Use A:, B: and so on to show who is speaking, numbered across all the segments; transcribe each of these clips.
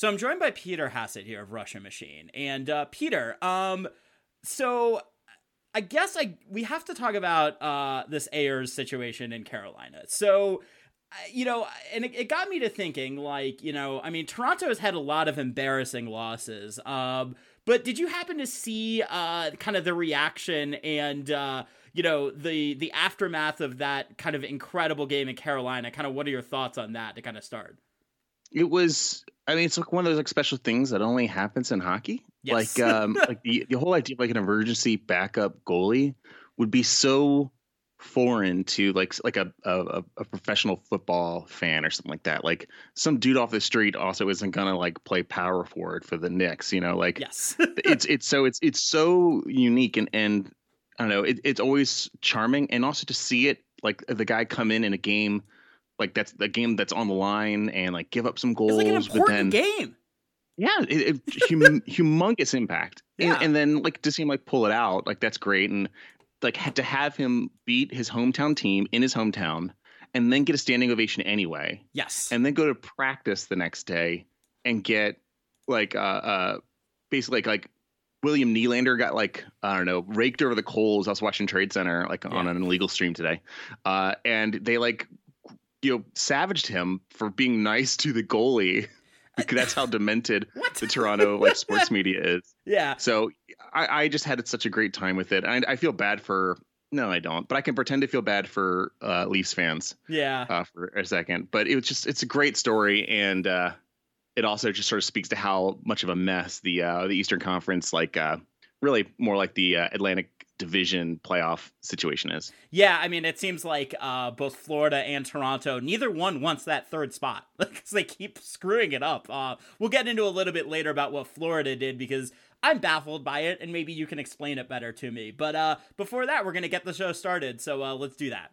A: So I'm joined by Peter Hassett here of Russian Machine, and uh, Peter, um, so I guess I we have to talk about uh, this Ayres situation in Carolina. So you know, and it, it, got me to thinking, like, you know, I mean, Toronto has had a lot of embarrassing losses. Um, but did you happen to see uh, kind of the reaction and uh, you know the the aftermath of that kind of incredible game in Carolina? Kind of, what are your thoughts on that to kind of start?
B: It was. I mean, it's like one of those like special things that only happens in hockey. Yes. Like, um, like the the whole idea of like an emergency backup goalie would be so foreign to like like a, a a professional football fan or something like that. Like some dude off the street also isn't gonna like play power forward for the Knicks. You know, like
A: yes,
B: it's it's so it's it's so unique and and I don't know. It, it's always charming and also to see it like the guy come in in a game like that's the game that's on the line and like give up some goals.
A: It's like an important then, game.
B: Yeah, it, it hum, humongous impact. Yeah. And, and, then like to see him like pull it out, like that's great. And like had to have him beat his hometown team in his hometown and then get a standing ovation anyway.
A: Yes.
B: And then go to practice the next day and get like uh uh basically like like William Nylander got like I don't know raked over the coals. I was watching Trade Center like yeah. on an illegal stream today, uh, and they like you know savaged him for being nice to the goalie. That's how demented the Toronto like sports media is.
A: Yeah.
B: So I, I just had such a great time with it. I, I feel bad for no, I don't. But I can pretend to feel bad for uh, Leafs fans.
A: Yeah.
B: Uh, for a second, but it was just it's a great story, and uh, it also just sort of speaks to how much of a mess the uh, the Eastern Conference, like uh, really more like the uh, Atlantic division playoff situation is.
A: Yeah, I mean, it seems like uh, both Florida and Toronto, neither one wants that third spot because they keep screwing it up. Uh, we'll get into a little bit later about what Florida did because I'm baffled by it, and maybe you can explain it better to me. But uh, before that, we're gonna get the show started, so uh, let's do that.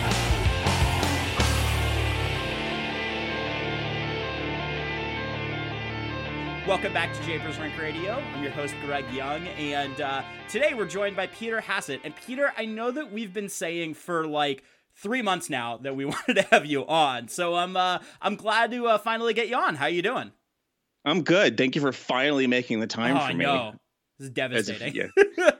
A: Welcome back to Japers Rink Radio. I'm your host, Greg Young, and uh, today we're joined by Peter Hassett. And Peter, I know that we've been saying for like three months now that we wanted to have you on. So I'm uh, I'm glad to uh, finally get you on. How are you doing?
B: I'm good. Thank you for finally making the time
A: oh,
B: for me.
A: No. This is devastating.
B: yeah.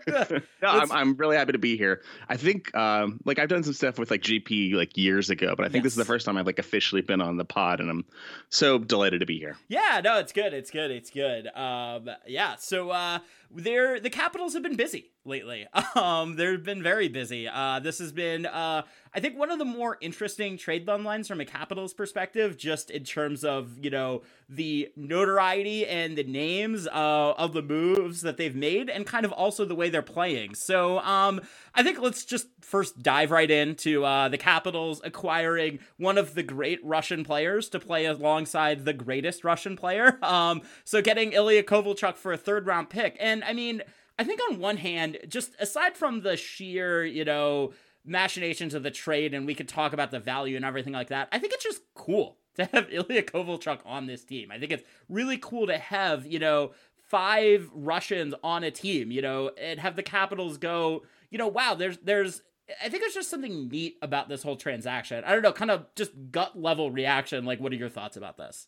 B: no, I'm, I'm really happy to be here. I think um, like I've done some stuff with like GP like years ago, but I think yes. this is the first time I've like officially been on the pod, and I'm so delighted to be here.
A: Yeah, no, it's good. It's good. It's good. Um, yeah. So uh, they're the Capitals have been busy lately. Um, they've been very busy. Uh, this has been, uh, I think, one of the more interesting trade deadlines from a Capitals perspective, just in terms of you know the notoriety and the names uh, of the moves that they've made, and kind of also the way they're playing. So, um, I think let's just first dive right into uh, the Capitals acquiring one of the great Russian players to play alongside the greatest Russian player. Um, so getting Ilya Kovalchuk for a third round pick, and I mean. I think on one hand, just aside from the sheer, you know, machinations of the trade, and we could talk about the value and everything like that, I think it's just cool to have Ilya Kovalchuk on this team. I think it's really cool to have, you know, five Russians on a team, you know, and have the Capitals go, you know, wow, there's there's I think there's just something neat about this whole transaction. I don't know, kind of just gut level reaction. Like, what are your thoughts about this?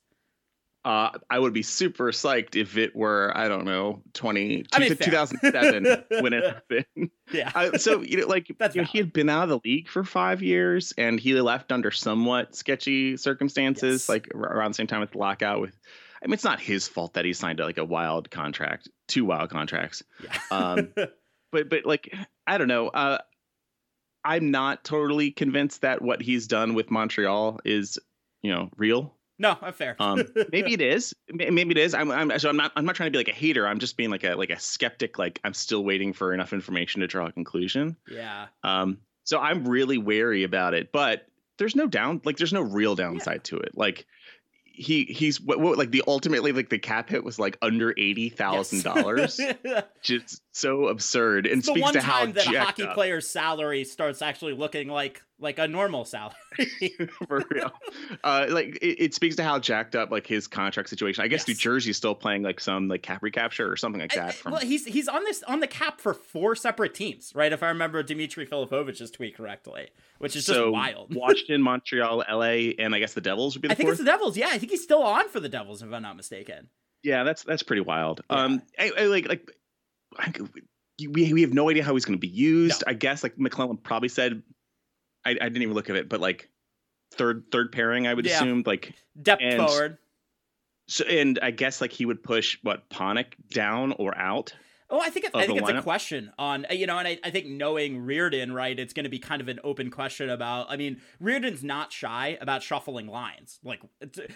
B: Uh, I would be super psyched if it were, I don't know, 20, I mean, 2007 when it happened.
A: Yeah.
B: Uh, so, you know, like, you know, he had been out of the league for five years and he left under somewhat sketchy circumstances, yes. like around the same time with the lockout with, I mean, it's not his fault that he signed like a wild contract, two wild contracts.
A: Yeah.
B: um, but, but like, I don't know. Uh, I'm not totally convinced that what he's done with Montreal is, you know, real.
A: No, I'm fair.
B: um, maybe it is. Maybe it is. I'm, I'm. So I'm not. I'm not trying to be like a hater. I'm just being like a like a skeptic. Like I'm still waiting for enough information to draw a conclusion.
A: Yeah.
B: Um. So I'm really wary about it. But there's no down like there's no real downside yeah. to it. Like he he's what, what, like the ultimately like the cap hit was like under eighty thousand dollars, just so absurd. And
A: it's
B: speaks
A: to
B: how
A: that a hockey
B: up.
A: player's salary starts actually looking like like a normal salary.
B: For real, uh, like it, it, speaks to how jacked up like his contract situation. I guess yes. New Jersey's still playing like some like cap recapture or something like that. I,
A: from... Well, he's he's on this on the cap for four separate teams, right? If I remember Dimitri Filipovic's tweet correctly which is just
B: so
A: wild.
B: Washington, Montreal, LA, and I guess the Devils would be. The
A: I think
B: fourth?
A: it's the Devils. Yeah, I think he's still on for the Devils, if I'm not mistaken.
B: Yeah, that's that's pretty wild. Yeah. Um, I, I, like like we we have no idea how he's going to be used. No. I guess like MacLellan probably said. I, I didn't even look at it, but like third third pairing, I would yeah. assume like
A: depth and, forward.
B: So and I guess like he would push what Panik down or out.
A: Oh, I think it, I think it's lineup? a question on you know, and I, I think knowing Reirden, right, it's going to be kind of an open question about. I mean, Reirden's not shy about shuffling lines, like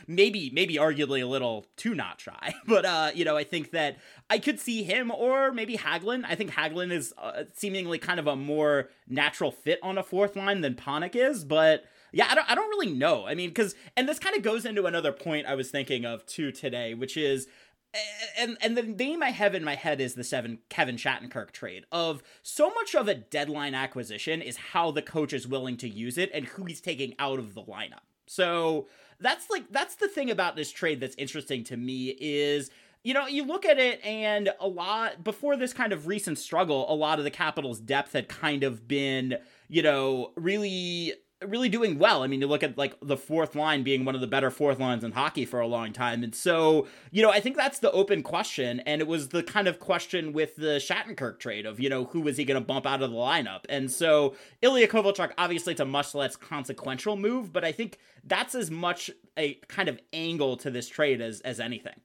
A: maybe maybe arguably a little too not shy, but uh, you know, I think that I could see him or maybe Hagelin. I think Hagelin is uh, seemingly kind of a more natural fit on a fourth line than Panik is, but yeah, I don't, I don't really know. I mean, because, and this kind of goes into another point I was thinking of too today, which is and and the name I have in my head is the seven Kevin Shattenkirk trade of so much of a deadline acquisition is how the coach is willing to use it and who he's taking out of the lineup. So that's like that's the thing about this trade that's interesting to me is you know, you look at it and a lot before this kind of recent struggle, a lot of the Capitals' depth had kind of been, you know, really really doing well. I mean, you look at like the fourth line being one of the better fourth lines in hockey for a long time. And so, you know, I think that's the open question. And it was the kind of question with the Shattenkirk trade of, you know, who was he going to bump out of the lineup? And so Ilya Kovalchuk, obviously it's a much less consequential move, but I think that's as much a kind of angle to this trade as, as anything.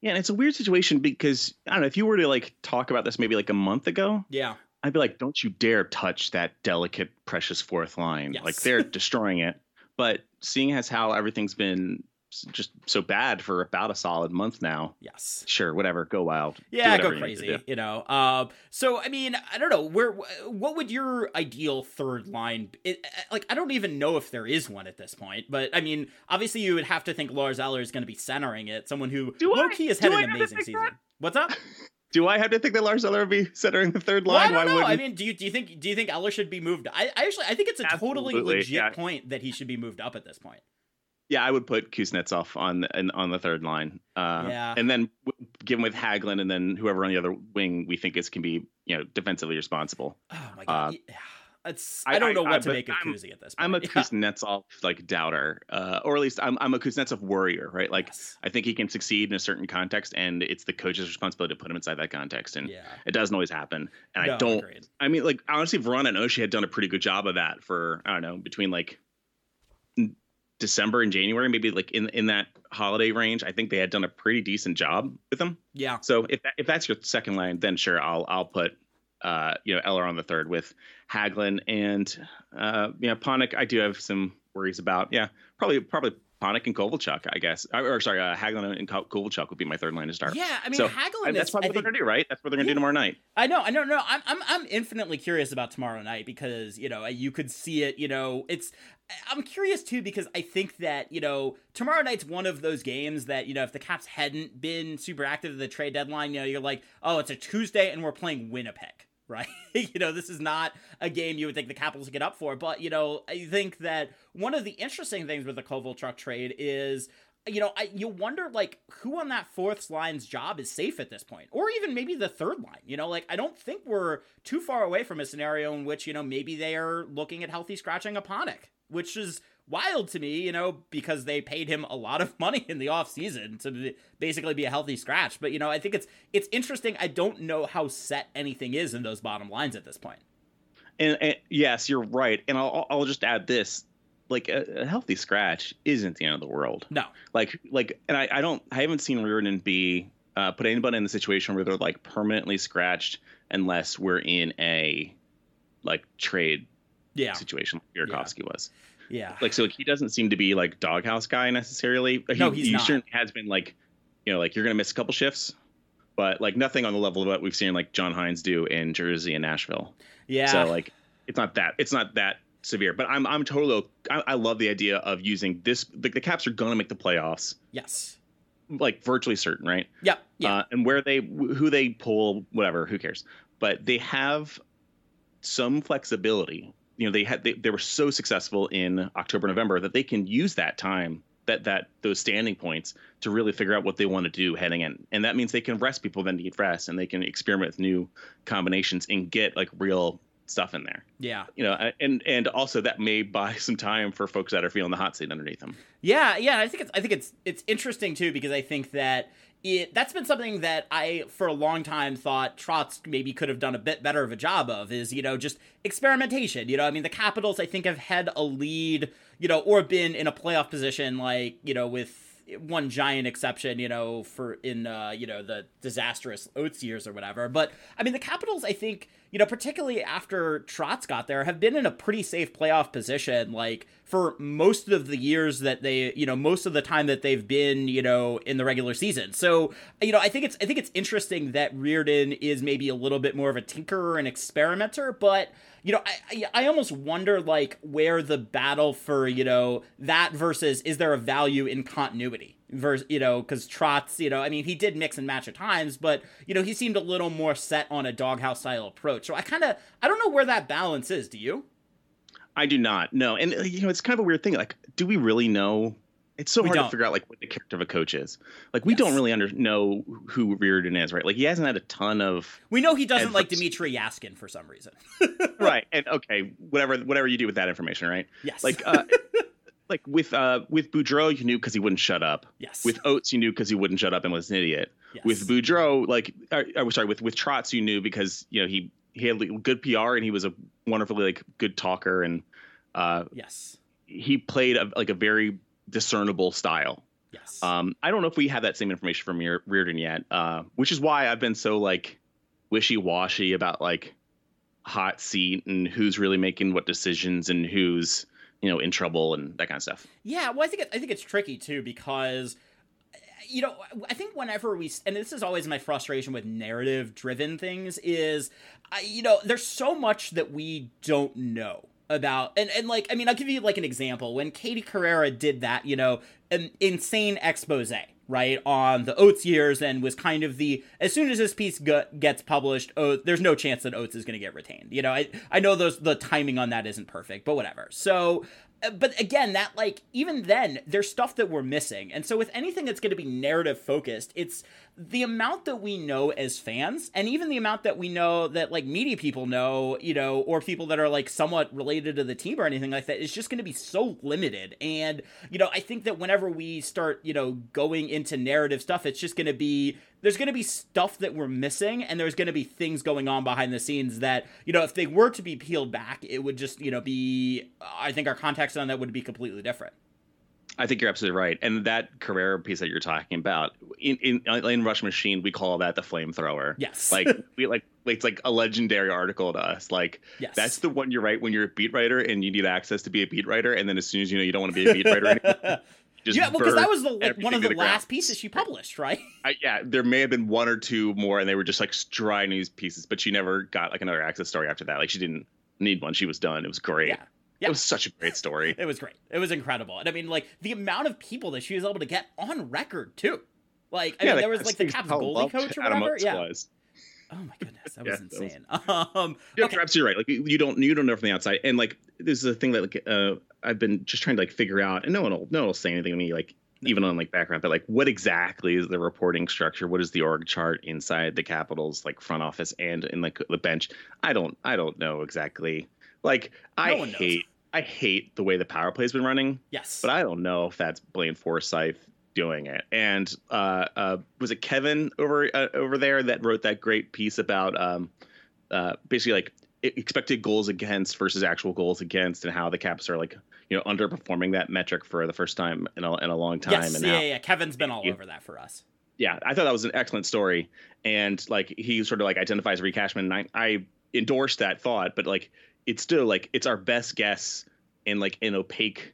B: Yeah, and it's a weird situation because I don't know if you were to like talk about this maybe like a month ago.
A: Yeah.
B: I'd be like, don't you dare touch that delicate, precious fourth line. Yes. Like they're destroying it. But seeing as how everything's been just so bad for about a solid month now.
A: Yes.
B: Sure, whatever. Go wild.
A: Yeah, go crazy. You, you know. Uh, so I mean, I don't know where. What would your ideal third line? It, like, I don't even know if there is one at this point. But I mean, obviously, you would have to think Lars Eller is going to be centering it. Someone who low key has had an amazing season. That? What's up?
B: do I have to think that Lars Eller would be centering the third line?
A: Well, I don't Why know. I mean, do you do you think do you think Eller should be moved? I, I actually I think it's a Absolutely, totally legit yeah. point that he should be moved up at this point.
B: Yeah, I would put Kuznetsov on the, on the third line. Uh, yeah, and then give him with Hagelin, and then whoever on the other wing we think is can be you know defensively responsible.
A: Oh my god. Uh, yeah it's I, don't know what I, to make of Kuzi at this point.
B: I'm a yeah. Kuznetsov like doubter, uh, or at least I'm I'm a Kuznetsov worrier, right? Like yes. I think he can succeed in a certain context, and it's the coach's responsibility to put him inside that context, and yeah. it doesn't always happen. And no, I don't. Agreed. I mean, like honestly, Vrana and Oshie had done a pretty good job of that for I don't know between like December and January, maybe like in in that holiday range. I think they had done a pretty decent job with them.
A: Yeah.
B: So if that, if that's your second line, then sure, I'll I'll put uh, you know, Eller on the third with Hagelin and uh, you know, Panik. I do have some worries about. Yeah, probably probably Panik and Kovalchuk, I guess. Or, or sorry, uh, Hagelin and Kovalchuk would be my third line to start.
A: Yeah, I mean,
B: so,
A: Hagelin.
B: That's probably what they're gonna do, right? That's what they're gonna yeah, do tomorrow night.
A: I know, I know, no. I'm, I'm, I'm infinitely curious about tomorrow night because you know you could see it. You know, it's. I'm curious too because I think that you know tomorrow night's one of those games that you know if the Caps hadn't been super active at the trade deadline, you know, you're like, oh, it's a Tuesday and we're playing Winnipeg right? you know, this is not a game you would think the Capitals get up for, but you know, I think that one of the interesting things with the Kovalchuk trade is you know, I, you wonder like who on that fourth line's job is safe at this point, or even maybe the third line. You know, like I don't think we're too far away from a scenario in which you know maybe they are looking at healthy scratching a Panik, which is wild to me, you know, because they paid him a lot of money in the offseason to basically be a healthy scratch. But you know, I think it's it's interesting. I don't know how set anything is in those bottom lines at this point.
B: And, and yes, you're right. And I'll I'll just add this. Like a, a, healthy scratch isn't the end of the world.
A: No.
B: Like like and I, I don't I haven't seen Reirden be uh, put anybody in the situation where they're like permanently scratched unless we're in a like trade
A: yeah.
B: situation like Burakovsky yeah. was.
A: Yeah.
B: Like so, like he doesn't seem to be like doghouse guy necessarily.
A: He, no, he's
B: he
A: not.
B: certainly has been like, you know, like you're gonna miss a couple shifts, but like nothing on the level of what we've seen like John Hynes do in Jersey and Nashville.
A: Yeah.
B: So like, it's not that it's not that severe. But I'm I'm totally I, I love the idea of using this. The, the Caps are going to make the playoffs,
A: Yes.
B: like virtually certain, right?
A: Yep. Yeah.
B: Uh, and where they who they pull, whatever, who cares? But they have some flexibility. You know, they had they, they were so successful in October, November that they can use that time that that those standing points to really figure out what they want to do heading in. And that means they can rest people that need rest and they can experiment with new combinations and get like real stuff in there.
A: yeah.
B: You know, and and also that may buy some time for folks that are feeling the hot seat underneath them.
A: Yeah, yeah, I think it's I think it's it's interesting too because I think that it that's been something that I for a long time thought Trotz maybe could have done a bit better of a job of is you know just experimentation. You know, I mean the Capitals I think have had a lead, you know, or been in a playoff position like you know with one giant exception, you know, for in uh, you know the disastrous Oates years or whatever. But I mean, the Capitals, I think, you know, particularly after Trotz got there, have been in a pretty safe playoff position, like for most of the years that they, you know, most of the time that they've been, you know, in the regular season. So, you know, I think it's I think it's interesting that Reirden is maybe a little bit more of a tinkerer and experimenter, but you know, I, I I almost wonder like where the battle for you know that versus is there a value in continuity versus you know because Trotz you know I mean he did mix and match at times but you know he seemed a little more set on a doghouse style approach so I kind of I don't know where that balance is do you
B: I do not. know, and uh, you know, it's kind of a weird thing. Like, do we really know? It's so
A: We
B: hard
A: don't.
B: to figure out like what the character of a coach is. Like, we
A: Yes.
B: don't really under know who Reirden is, right? Like, he hasn't had a ton of
A: we know he doesn't like
B: Adverse.
A: Dmitrij Jaskin for some reason
B: right. And okay, whatever, whatever you do with that information, right?
A: yes
B: Like, uh, like with uh with Boudreau, you knew because he wouldn't shut up.
A: yes
B: With Oates, you knew because he wouldn't shut up and was an idiot.
A: yes.
B: With Boudreau, like, uh, I was sorry, with with Trotz, you knew because you know he he had like, good PR and he was a wonderfully like good talker and uh
A: yes
B: he played a, like a very discernible style.
A: yes
B: Um, I don't know if we have that same information from Rear- Reirden yet, uh, which is why I've been so like wishy washy about like hot seat and who's really making what decisions and who's you know in trouble and that kind of stuff.
A: Yeah, well, I think it, I think it's tricky too because you know I think whenever we and this is always my frustration with narrative driven things is I, you know there's so much that we don't know about and and like I mean I'll give you like an example. When Katie Carrera did that you know an insane expose right on the Oates years and was kind of the as soon as this piece gets published there's no chance that Oates is going to get retained you know? I I know those the timing on that isn't perfect but whatever. So uh, but again that like even then there's stuff that we're missing. And so with anything that's going to be narrative focused it's the amount that we know as fans and even the amount that we know that like media people know you know or people that are like somewhat related to the team or anything like that is just going to be so limited. And you know i think that whenever we start you know going into narrative stuff it's just going to be there's going to be stuff that we're missing and there's going to be things going on behind the scenes that you know if they were to be peeled back it would just you know be i think our context on that would be completely different
B: I think you're absolutely right. And that Carrera piece that you're talking about in in, in Rush Machine, we call that the flamethrower.
A: yes
B: Like we like it's like a legendary article to us. Like
A: yes
B: that's the one you write when you're a beat writer and you need access to be a beat writer, and then as soon as you know you don't want to be a beat writer anymore, just
A: yeah well because that was the like, one of the
B: the ground.
A: last pieces she published right
B: I, yeah, there may have been one or two more, and they were just like dry news pieces, but she never got like another access story after that. Like she didn't need one. She was done. It was great.
A: Yeah. Yeah.
B: It was such a great story.
A: It was great. It was incredible. And I mean, like the amount of people that she was able to get on record too. Like, I mean, there was like the Caps goalie coach or whatever. Yeah.
B: Was.
A: Oh my goodness, that
B: Yeah,
A: was
B: that was-
A: insane. Um,
B: Yeah,
A: okay.
B: you're right. Like you don't you don't know from the outside, and like this is a thing that like uh, I've been just trying to like figure out, and no one will no one will say anything to me like even on like background, but like what exactly is the reporting structure? What is the org chart inside the Capitals like front office and in like the bench? I don't I don't know exactly. Like I
A: No knows.
B: hate I hate the way the power play's been running,
A: Yes.
B: but I don't know if that's Blaine Forsythe doing it. And uh, uh, was it Kevin over uh, over there that wrote that great piece about um, uh, basically like expected goals against versus actual goals against, and how the Caps are like you know underperforming that metric for the first time in a in a long time.
A: yes.
B: and
A: Yeah,
B: now,
A: yeah, yeah. Kevin's been all over that for us.
B: yeah, I thought that was an excellent story, and like he sort of like identifies Reid Cashman, and I, I endorse that thought, but like it's still like it's our best guess in like an opaque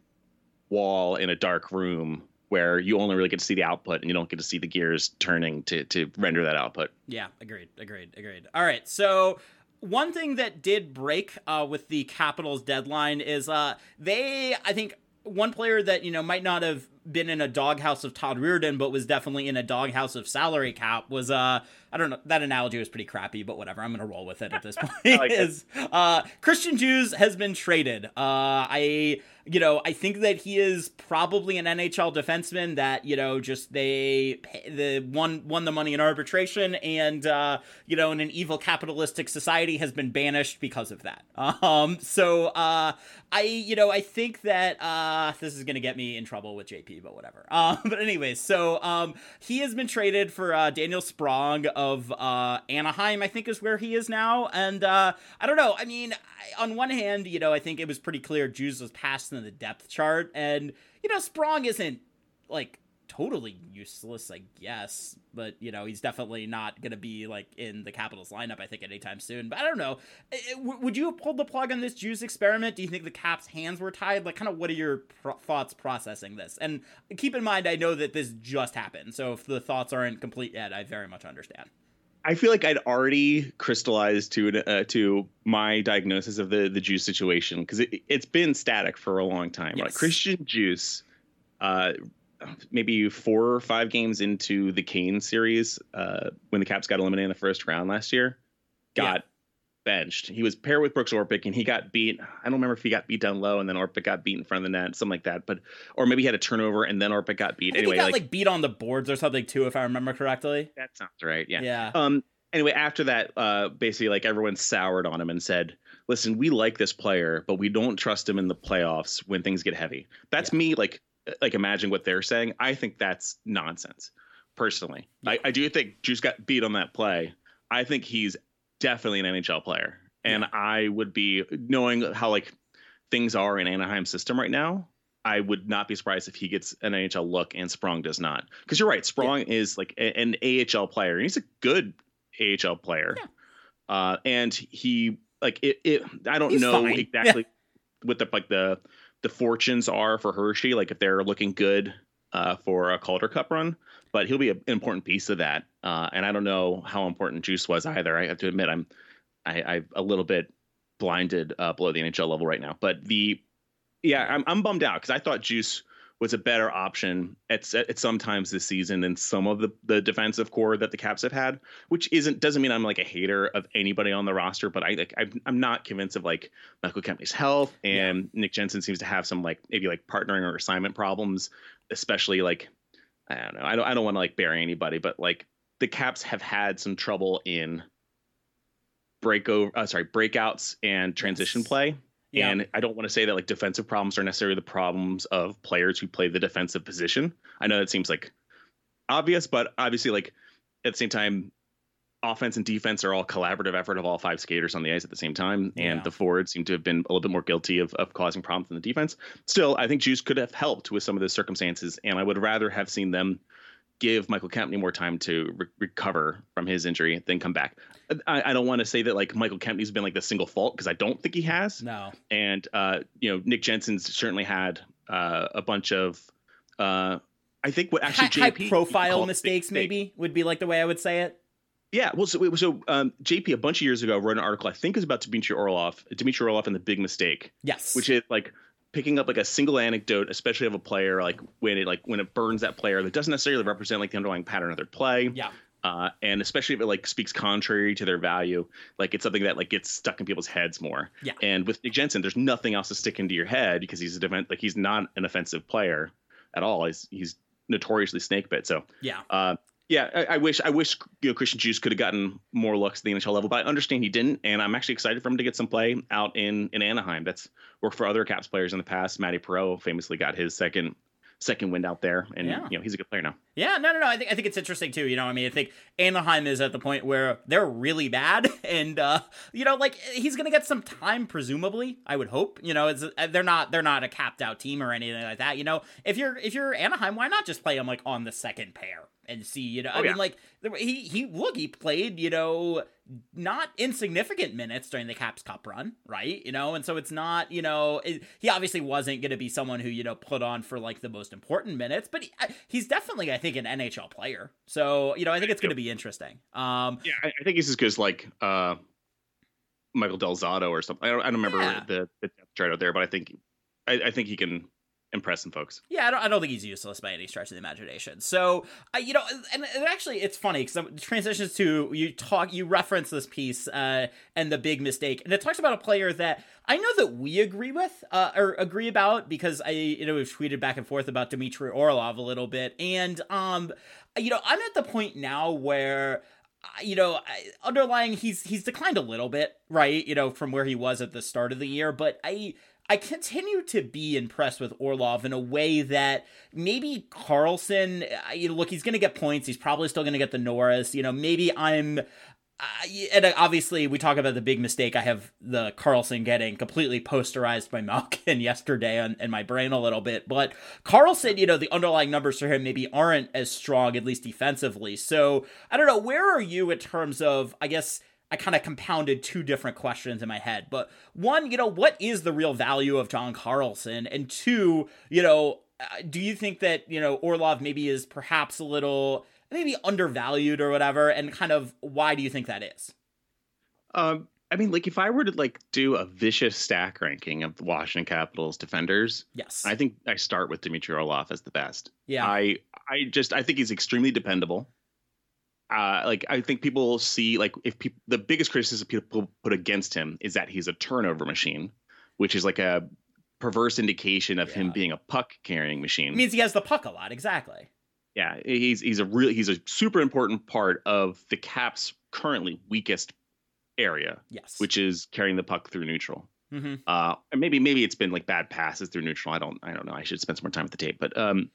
B: wall in a dark room where you only really get to see the output and you don't get to see the gears turning to to render that output.
A: Yeah, agreed, agreed, agreed. All right, so one thing that did break uh, with the Capitals deadline is uh, they, I think, one player that you know might not have been in a doghouse of Todd Reirden, but was definitely in a doghouse of salary cap was uh I don't know that analogy was pretty crappy, but whatever. I'm gonna roll with it at this point. like is uh Christian Djoos has been traded. Uh I you know, I think that he is probably an NHL defenseman that, you know, just they the one won the money in arbitration and uh, you know, in an evil capitalistic society has been banished because of that. Um so uh I you know, I think that uh this is going to get me in trouble with JP, but whatever. Um but anyways, so um he has been traded for uh Daniel Sprong of uh Anaheim, I think is where he is now. And uh I don't know. I mean, I, on one hand, you know, I think it was pretty clear Djoos was passed in the depth chart, and you know, Sprong isn't like totally useless, I guess. But you know, he's definitely not going to be like in the Capitals lineup. I think anytime soon. But I don't know. Would you have pulled the plug on this Djoos experiment? Do you think the Caps' hands were tied? Like, kind of, what are your pro- thoughts processing this? And keep in mind, I know that this just happened, so if the thoughts aren't complete yet, I very much understand.
B: I feel like I'd already crystallized to uh, to my diagnosis of the the Djoos situation because it, has been static for a long time. Yes. Like Christian Djoos uh, maybe four or five games into the Kane series, uh, when the Caps got eliminated in the first round last year, got benched. He was paired with Brooks Orpik, and he got beat. I don't remember if he got beat down low, and then Orpik got beat in front of the net, something like that. But or maybe he had a turnover, and then Orpik got beat. anyway,
A: he got like, like, beat on the boards or something too, if I remember correctly.
B: That sounds right. Yeah.
A: Yeah.
B: Um. Anyway, after that, uh, basically, like everyone soured on him and said, "Listen, we like this player, but we don't trust him in the playoffs when things get heavy." That's yeah. me, like, like imagine what they're saying. I think that's nonsense. Personally, yeah. I, I do think Djoos got beat on that play. I think he's definitely an NHL player and yeah. I would be knowing how like things are in Anaheim system right now. I would not be surprised if he gets an NHL look and Sprong does not. Because you're right, Sprong yeah. is like a, an AHL player, and he's a good AHL player. Uh, and he like it. it I don't he's know fine. exactly what the like the the fortunes are for Hershey. Like if they're looking good uh, for a Calder Cup run, but he'll be an important piece of that. Uh, and I don't know how important Djoos was either. I have to admit, I'm I, I'm a little bit blinded uh, below the NHL level right now. But the yeah, I'm I'm bummed out because I thought Djoos was a better option at at some times this season than some of the the defensive core that the Caps have had. Which isn't doesn't mean I'm like a hater of anybody on the roster, but I like I'm, I'm not convinced of like Michael Kempny's health and yeah. Nick Jensen seems to have some like maybe like partnering or assignment problems, especially like I don't know I don't I don't want to like bury anybody, but like the Caps have had some trouble in break over uh, sorry breakouts and transition yes. play yeah. and i don't want to say that like defensive problems are necessarily the problems of players who play the defensive position i know that seems like obvious but obviously like at the same time offense and defense are all collaborative effort of all five skaters on the ice at the same time and yeah. the forwards seem to have been a little bit more guilty of, of causing problems than the defense still i think Djoos could have helped with some of the circumstances and i would rather have seen them give Michael Kempny more time to re- recover from his injury then come back. I, I don't want to say that like Michael Kempny's been like the single fault because I don't think he has.
A: No.
B: And uh, you know, Nick Jensen's certainly had uh, a bunch of uh, I think what actually
A: high, JP high profile mistakes maybe would be like the way I would say it.
B: Yeah, well, so, so um, JP a bunch of years ago wrote an article. I think it was about Dmitry Orlov, Dmitry Orlov, and the big mistake.
A: Yes,
B: which is like picking up like a single anecdote, especially of a player, like when it like when it burns that player that doesn't necessarily represent like the underlying pattern of their play.
A: Yeah.
B: Uh, and especially if it like speaks contrary to their value, like it's something that like gets stuck in people's heads more.
A: Yeah.
B: And with Nick Jensen, there's nothing else to stick into your head because he's a defense like he's not an offensive player at all. He's he's notoriously snake bit. So
A: yeah.
B: Uh, yeah, I, I, wish I wish you know Christian Djoos could have gotten more looks at the NHL level, but I understand he didn't, and I'm actually excited for him to get some play out in in Anaheim. That's worked for other Caps players in the past. Matty Perreault famously got his second second wind out there, and yeah. you know he's a good player now.
A: Yeah, no, no, no. I think I think it's interesting too. You know, I mean, I think Anaheim is at the point where they're really bad, and uh, you know, like he's gonna get some time, presumably. I would hope. You know, it's uh, they're not they're not a capped out team or anything like that. You know, if you're if you're Anaheim, why not just play him like on the second pair? And see, you know, oh, I mean, like he he look he played, you know, not insignificant minutes during the Caps Cup run, right? You know, and so it's not, you know, it, he obviously wasn't going to be someone who you know put on for like the most important minutes, but he, he's definitely, I think, an NHL player. So you know, I think it's going to be interesting. Um,
B: yeah, I, I think he's as good as like uh, Michael Del Zotto or something. I don't, I don't remember
A: Yeah.
B: the, the chart out there, but I think I, I think he can impress some folks.
A: Yeah, I don't, I don't think he's useless by any stretch of the imagination. So, I, you know, and, and actually, it's funny because transitions to you talk, you reference this piece uh, and the big mistake, and it talks about a player that I know that we agree with uh, or agree about because I, you know, we've tweeted back and forth about Dmitry Orlov a little bit, and um, you know, I'm at the point now where uh, you know, underlying he's he's declined a little bit, right? You know, from where he was at the start of the year, but I I continue to be impressed with Orlov in a way that maybe Carlson, you know, look, he's going to get points. He's probably still going to get the Norris. You know, maybe I'm. Uh, and obviously, we talk about the big mistake. I have the Carlson getting completely posterized by Malkin yesterday on, in my brain a little bit. But Carlson, you know, the underlying numbers for him maybe aren't as strong, at least defensively. So I don't know. Where are you in terms of, I guess, I kind of compounded two different questions in my head. But one, you know, what is the real value of John Carlson? And two, you know, uh, do you think that, you know, Orlov maybe is perhaps a little maybe undervalued or whatever? And kind of why do you think that is?
B: Um, I mean, like if I were to like do a vicious stack ranking of the Washington Capitals defenders,
A: Yes.
B: I think I start with Dmitry Orlov as the best.
A: yeah.
B: I I just I think he's extremely dependable. Uh, like I think people see like if people the biggest criticism people put against him is that he's a turnover machine, which is like a perverse indication of him being a puck carrying machine.
A: it means he has the puck a lot. Exactly.
B: yeah, he's he's a really he's a super important part of the Caps' currently weakest area,
A: Yes.
B: which is carrying the puck through neutral.
A: hmm
B: Uh, and maybe maybe it's been like bad passes through neutral. I don't I don't know. I should spend some more time with the tape. But um,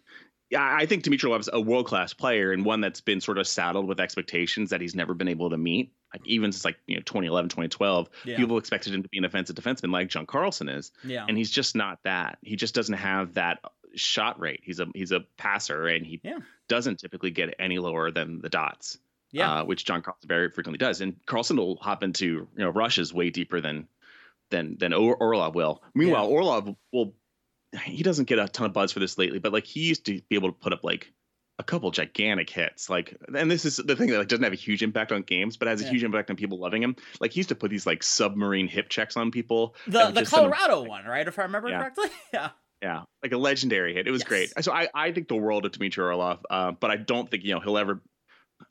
B: yeah, I think Dmitry Orlov's a world class player and one that's been sort of saddled with expectations that he's never been able to meet. Like even since like you know 2011, 2012,
A: Yeah.
B: people expected him to be an offensive defenseman like John Carlson is,
A: Yeah.
B: and he's just not that. He just doesn't have that shot rate. He's a he's a passer, and he
A: Yeah.
B: doesn't typically get any lower than the dots
A: yeah.
B: uh, which John Carlson very frequently does. And Carlson will hop into you know rushes way deeper than than than Orlov will. Meanwhile,
A: Yeah.
B: Orlov will he doesn't get a ton of buzz for this lately, but like he used to be able to put up like a couple gigantic hits. Like, and this is the thing that like doesn't have a huge impact on games, but has a
A: Yeah.
B: huge impact on people loving him. Like he used to put these like submarine hip checks on people.
A: the the
B: send them-
A: Colorado one, right? If I remember
B: Yeah.
A: correctly. Yeah.
B: Yeah, like a legendary hit. It was
A: Yes.
B: great. So I, I think the world of Dmitry Orlov, uh, but I don't think you know he'll ever.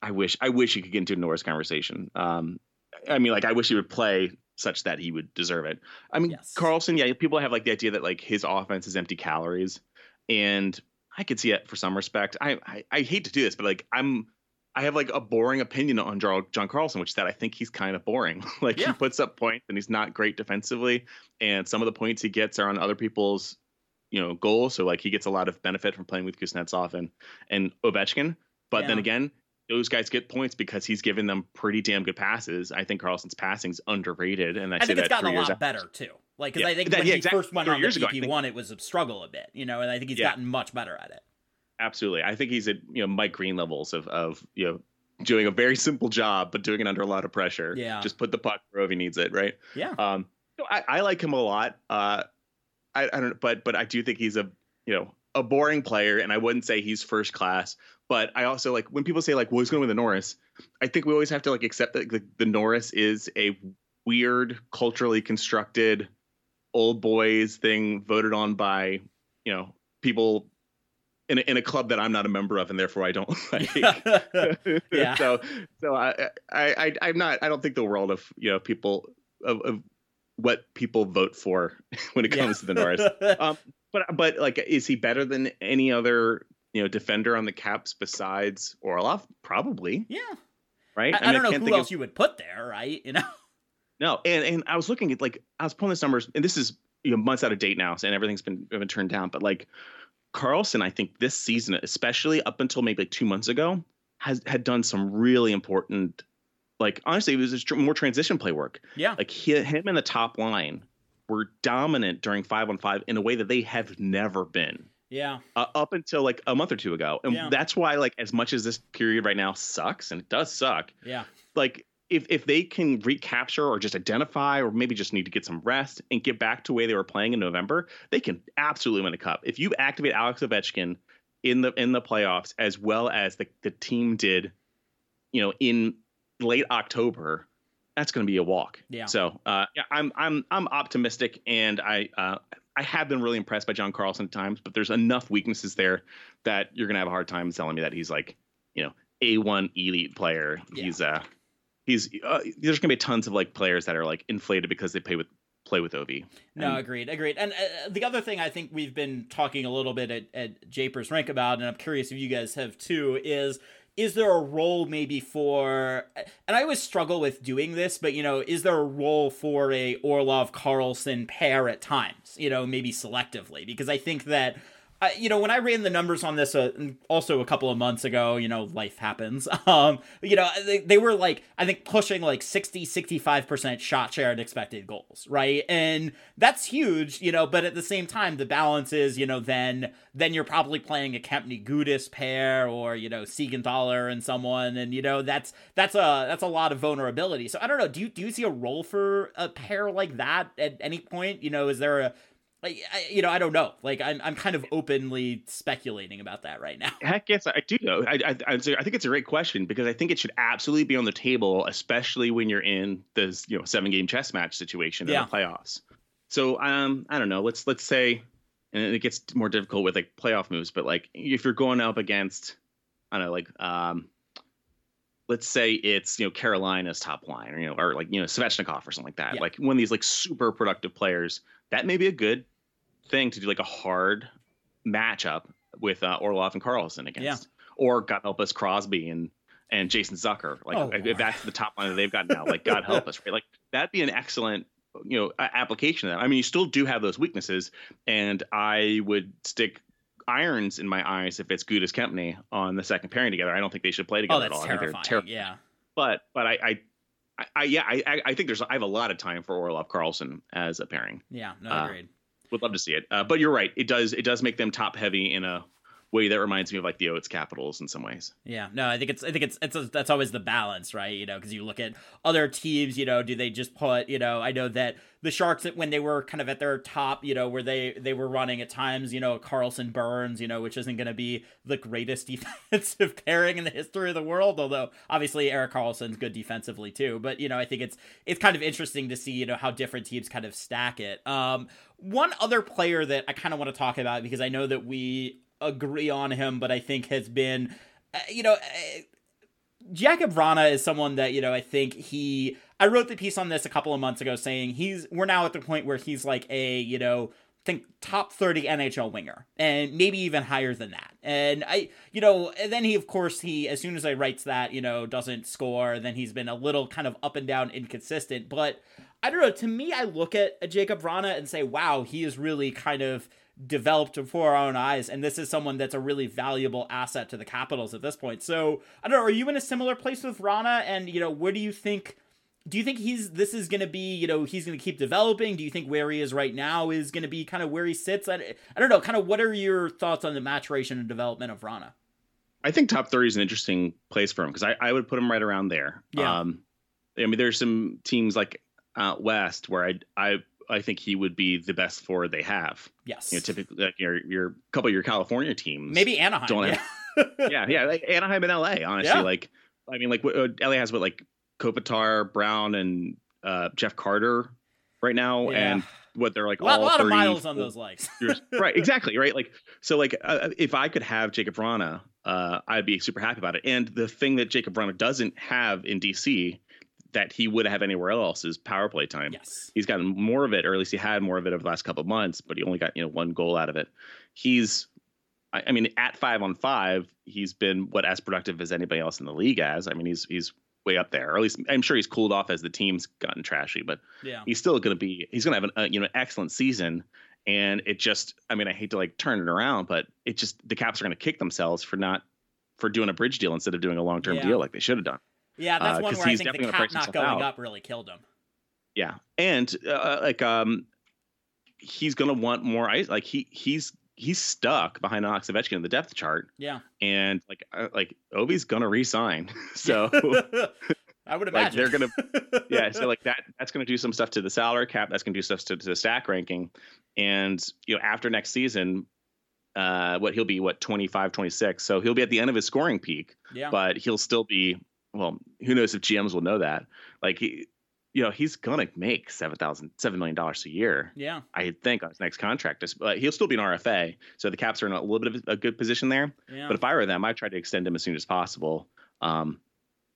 B: I wish I wish he could get into a Norris conversation. Um, I mean, like I wish he would play such that he would deserve it. I mean,
A: Yes.
B: Carlson. Yeah, people have like the idea that like his offense is empty calories, and I could see it for some respect. I I, I hate to do this, but like I'm. I have like a boring opinion on John Carlson, which is that I think he's kind of boring. like
A: Yeah.
B: he puts up points and he's not great defensively, and some of the points he gets are on other people's you know goals. So like he gets a lot of benefit from playing with Kuznetsov and and Ovechkin. But then again, those guys get points because he's given them pretty damn good passes. I think Carlson's passing's underrated, and I,
A: I think it's gotten a lot
B: after-
A: better too. Like, because
B: Yeah,
A: I think
B: that-
A: when
B: yeah,
A: he
B: exactly.
A: first went on the
B: years ago, I
A: PP one, it was a struggle a bit, you know. And I think he's
B: Yeah.
A: gotten much better at it.
B: Absolutely, I think he's at you know Mike Green levels of of you know doing a very simple job, but doing it under a lot of pressure.
A: Yeah.
B: just put the puck wherever he needs it, right?
A: Yeah.
B: Um, no, I, I like him a lot. Uh, I, I don't, but but I do think he's a you know a boring player, and I wouldn't say he's first class. But I also like when people say like, "Well, he's going to win the Norris." I think we always have to like accept that the, the Norris is a weird, culturally constructed, old boys thing voted on by you know people in a, in a club that I'm not a member of, and therefore I don't like.
A: Yeah.
B: So so I, I I I'm not I don't think the world of you know people of, of what people vote for when it
A: Yeah.
B: comes to the Norris. Um, but but like, is he better than any other you know defender on the Caps besides Orlov? Probably,
A: yeah.
B: right?
A: I, I
B: mean,
A: don't know
B: can't
A: who
B: think of-
A: else you would put there, right? You know.
B: no, and and I was looking at like I was pulling this numbers, and this is you know months out of date now, and everything's been been turned down. But like Carlson, I think this season, especially up until maybe like two months ago, has had done some really important, like honestly, it was just more transition play work.
A: Yeah.
B: Like he, him and the top line were dominant during five on five in a way that they have never been
A: Yeah.
B: uh, up until like a month or two ago, and
A: Yeah.
B: that's why like as much as this period right now sucks, and it does suck
A: Yeah.
B: like if if they can recapture or just identify or maybe just need to get some rest and get back to where they were playing in November, they can absolutely win a cup. If you activate Alex Ovechkin in the in the playoffs as well as the, the team did, you know, in late October, that's going to be a walk.
A: Yeah.
B: So uh, yeah, I'm I'm I'm optimistic, and I uh, I have been really impressed by John Carlson at times, but there's enough weaknesses there that you're going to have a hard time telling me that he's like you know a one elite player.
A: Yeah.
B: He's uh he's uh, there's going to be tons of like players that are like inflated because they play with play with Ovi.
A: No,
B: And-
A: agreed, agreed. And uh, the other thing I think we've been talking a little bit at, at Japers Rink about, and I'm curious if you guys have too, is is there a role maybe for and I always struggle with doing this, but you know, is there a role for a Orlov Carlson pair at times? You know, maybe selectively, because I think that uh, you know, when I ran the numbers on this, uh, also a couple of months ago, you know, life happens. Um, you know, they, they were like, I think pushing like 60, 65% shot share and expected goals, right? And that's huge, you know, but at the same time, the balance is, you know, then, then you're probably playing a Kempny Gudas pair or, you know, Siegenthaler and someone. And, you know, that's, that's a, that's a lot of vulnerability. So I don't know. Do you, do you see a role for a pair like that at any point? You know, is there a, like I, you know i don't know like i'm i'm kind of openly speculating about that right now
B: Heck yes, I do know. I, I, I think it's a great question because I think it should absolutely be on the table, especially when you're in this you know seven game chess match situation
A: Yeah.
B: in the playoffs. So um, I don't know. Let's let's say, and it gets more difficult with like playoff moves, but like if you're going up against, I don't know, like um, let's say it's you know Carolina's top line, or you know, or like you know Svechnikov or something like that.
A: Yeah.
B: Like one of these like super productive players, that may be a good thing to do like a hard matchup with uh, Orlov and Carlson against, or God help us Crosby and and Jason Zucker. Like
A: Oh,
B: if
A: Lord.
B: that's the top line that they've got now, like God help us, right? Like that'd be an excellent you know application of that. I mean, you still do have those weaknesses, and I would stick irons in my eyes if it's Gudas Kempny on the second pairing together. I don't think they should play
A: oh
B: together at
A: that's
B: all. I think they're
A: terrifying
B: terrible.
A: yeah
B: But but I. I I, I yeah, I, I- I think there's I have a lot of time for Orlov Carlson as a pairing
A: yeah no
B: Uh,
A: agreed
B: would love to see it. Uh, but you're right. It does it does make them top heavy in a way that reminds me of like the Oates Capitals in some ways.
A: Yeah, no, I think it's I think it's it's a, that's always the balance, right? You know, because you look at other teams, you know, do they just put, you know, I know that the Sharks when they were kind of at their top, you know, where they they were running at times, you know, Karlsson Burns, you know, which isn't going to be the greatest defensive pairing in the history of the world, although obviously Erik Karlsson's good defensively too. But you know, I think it's it's kind of interesting to see, you know, how different teams kind of stack it. Um, one other player that I kind of want to talk about because I know that we agree on him, but I think has been, uh, you know, uh, Jakub Vrana is someone that you know I think he. I wrote the piece on this a couple of months ago saying he's we're now at the point where he's like a you know think top 30 NHL winger and maybe even higher than that. And I you know and then he of course he as soon as I writes that, you know, doesn't score, then he's been a little kind of up and down inconsistent, but I don't know, to me I look at Jakub Vrana and say, "Wow, he is really kind of developed before our own eyes and this is someone that's a really valuable asset to the Capitals at this point." So, I don't know, are you in a similar place with Rana? and you know, where do you think do you think he's this is going to be you know he's going to keep developing do you think where he is right now is going to be kind of where he sits I, I don't know kind of what are your thoughts on the maturation and development of Rana
B: I think top 30 is an interesting place for him because I, I would put him right around there.
A: Yeah.
B: Um, I mean, there's some teams like out west where I I I think he would be the best forward they have.
A: yes
B: You know, typically like your your couple of your California teams.
A: maybe Anaheim
B: don't
A: yeah.
B: yeah, yeah, like Anaheim and LA. Honestly,
A: Yeah.
B: like I mean, like what, uh, LA has what like Kopitar, Brown, and uh, Jeff Carter right now,
A: Yeah.
B: and what they're like
A: a lot,
B: all
A: lot of miles on those legs
B: right, exactly, right. Like so, like uh, if I could have Jacob Rana, uh, I'd be super happy about it. And the thing that Jacob Rana doesn't have in DC that he would have anywhere else is power play time
A: yes
B: he's gotten more of it, or at least he had more of it over the last couple of months, but he only got you know one goal out of it. He's, I, mean, at five on five, he's been what as productive as anybody else in the league as. I mean, he's he's way up there, or at least I'm sure he's cooled off as the team's gotten trashy, but
A: yeah
B: he's still going to be he's going to have an uh, you know excellent season. And it just, I mean, I hate to like turn it around, but it just the Caps are going to kick themselves for not for doing a bridge deal instead of doing a long term
A: Yeah.
B: deal like they should have done.
A: Yeah that's
B: uh,
A: one where I think the cap not going
B: out.
A: up really killed him
B: Yeah, and uh, like um, he's gonna want more ice. Like he he's he's stuck behind Alex Ovechkin in the depth chart,
A: yeah
B: and like uh, like Ovi's gonna resign. So
A: I would
B: like they're gonna yeah. So like that that's gonna do some stuff to the salary cap. That's gonna do stuff to, to the stack ranking, and you know after next season. Uh, what he'll be what 25 26 so he'll be at the end of his scoring peak
A: yeah
B: but he'll still be well who knows if gms will know that like he, you know, he's gonna make seven thousand seven million dollars a year.
A: Yeah.
B: I think on his next contract. But he'll still be an RFA, so the Caps are in a little bit of a good position there.
A: Yeah.
B: But if I were them, I'd try to extend him as soon as possible, um,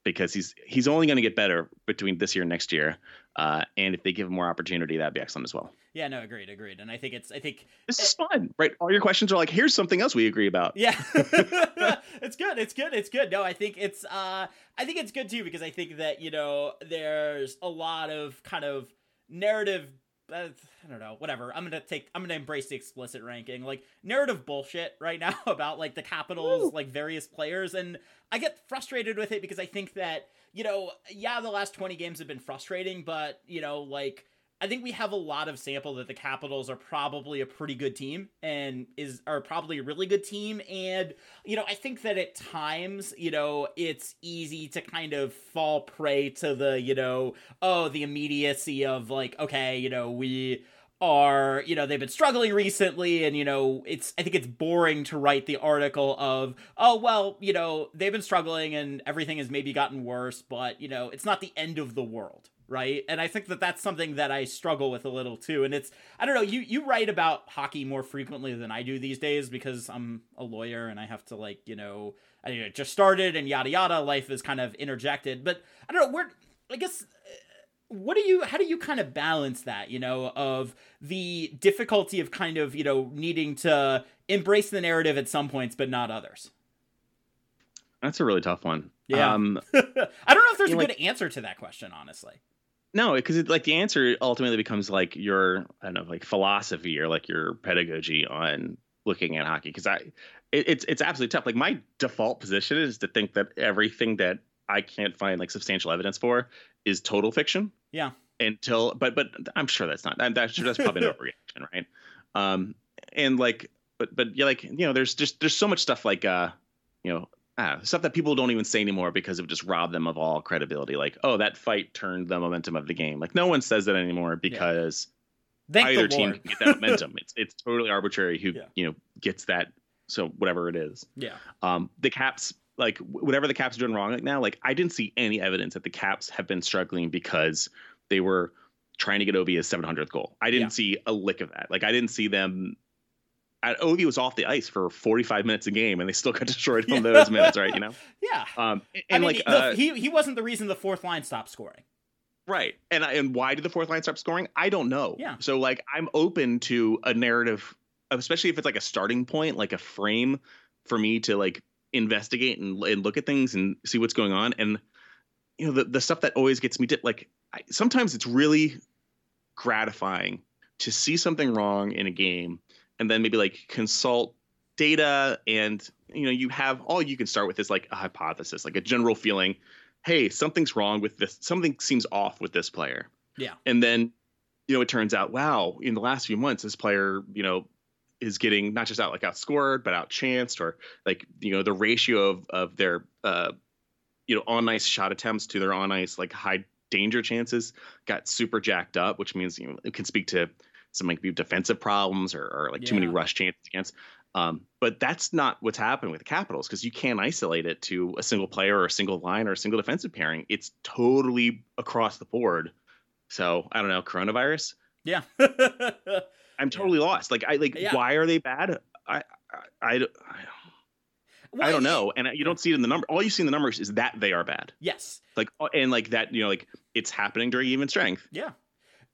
B: because he's he's only going to get better between this year and next year. Uh, and if they give him more opportunity, that'd be excellent as well.
A: yeah, no, agreed, agreed. And I think it's I think
B: This is fun, right? All your questions are like, here's something else we agree about.
A: Yeah. it's good. It's good. It's good. No, I think it's uh I think it's good too because I think that, you know, there's a lot of kind of narrative I don't know, whatever. I'm going to take I'm going to embrace the explicit ranking. Like narrative bullshit right now about like the Capitals,
B: Woo.
A: like various players and I get frustrated with it because I think that, you know, yeah, the last 20 games have been frustrating, but, you know, like I think we have a lot of sample that the Capitals are probably a pretty good team and is are probably a really good team. And you know I think that at times you know it's easy to kind of fall prey to the you know oh the immediacy of like okay you know we are you know they've been struggling recently and you know it's i think it's boring to write the article of oh well you know they've been struggling and everything has maybe gotten worse but you know it's not the end of the world right? And i think that that's something that i struggle with a little too. And it's i don't know you you write about hockey more frequently than i do these days because i'm a lawyer and i have to like you know i just started and yada yada. Life is kind of interjected. But i don't know where i guess what do you how do you kind of balance that you know of the difficulty of kind of you know needing to embrace the narrative at some points but not others?
B: That's a really tough one.
A: Yeah.
B: Um,
A: i don't know if there's a
B: know,
A: good answer to that question honestly
B: no, because like the answer ultimately becomes like your I don't know like philosophy or like your pedagogy on looking at hockey. Because I it, it's it's absolutely tough. Like my default position is to think that everything that I can't find like substantial evidence for is total fiction.
A: Yeah.
B: Until but but I'm sure that's not that that's, that's probably an overreaction, right? Um and like but but yeah like you know there's just there's so much stuff like uh you know ah, stuff that people don't even say anymore because it would just robbed them of all credibility. Like, oh, that fight turned the momentum of the game. Like, no one says that anymore because
A: thank
B: either team can get that momentum. it's it's totally arbitrary who
A: Yeah.
B: you know gets that. So whatever it is,
A: yeah
B: um, the Caps like whatever the Caps are doing wrong right now. Like, I didn't see any evidence that the Caps have been struggling because they were trying to get Ovi's 700th goal. I didn't
A: Yeah.
B: see a lick of that. Like, I didn't see them. Uh, Ovi was off the ice for 45 minutes a game, and they still got destroyed on those minutes, right? You know.
A: yeah
B: Um, and
A: I mean,
B: like,
A: the-
B: uh,
A: he he wasn't the reason the fourth line stopped scoring.
B: right, and I- and why did the fourth line stop scoring? I don't know.
A: Yeah.
B: So like, I'm open to a narrative, especially if it's like a starting point, like a frame for me to like investigate and, and look at things and see what's going on. And you know, the the stuff that always gets me, to like, I, sometimes it's really gratifying to see something wrong in a game and then maybe like consult data and you know you have all you can start with is like a hypothesis like a general feeling hey something's wrong with this something seems off with this player
A: Yeah.
B: and then you know it turns out wow in the last few months this player you know is getting not just out like outscored but outchanced or like you know the ratio of of their uh you know on ice shot attempts to their on ice like high danger chances got super jacked up which means you know it can speak to some like defensive problems or, or like too many rush chances against um, but that's not what's happening with the Capitals because you can't isolate it to a single player or a single line or a single defensive pairing. It's totally across the board. So I don't know, coronavirus.
A: Yeah.
B: I'm totally lost. Like I like
A: Yeah.
B: why are they bad? I I, I, don't- I don't know, and you don't see it in the number. All you see in the numbers is that they are bad.
A: Yes.
B: Like and like that, you know, like it's happening during even strength.
A: Yeah.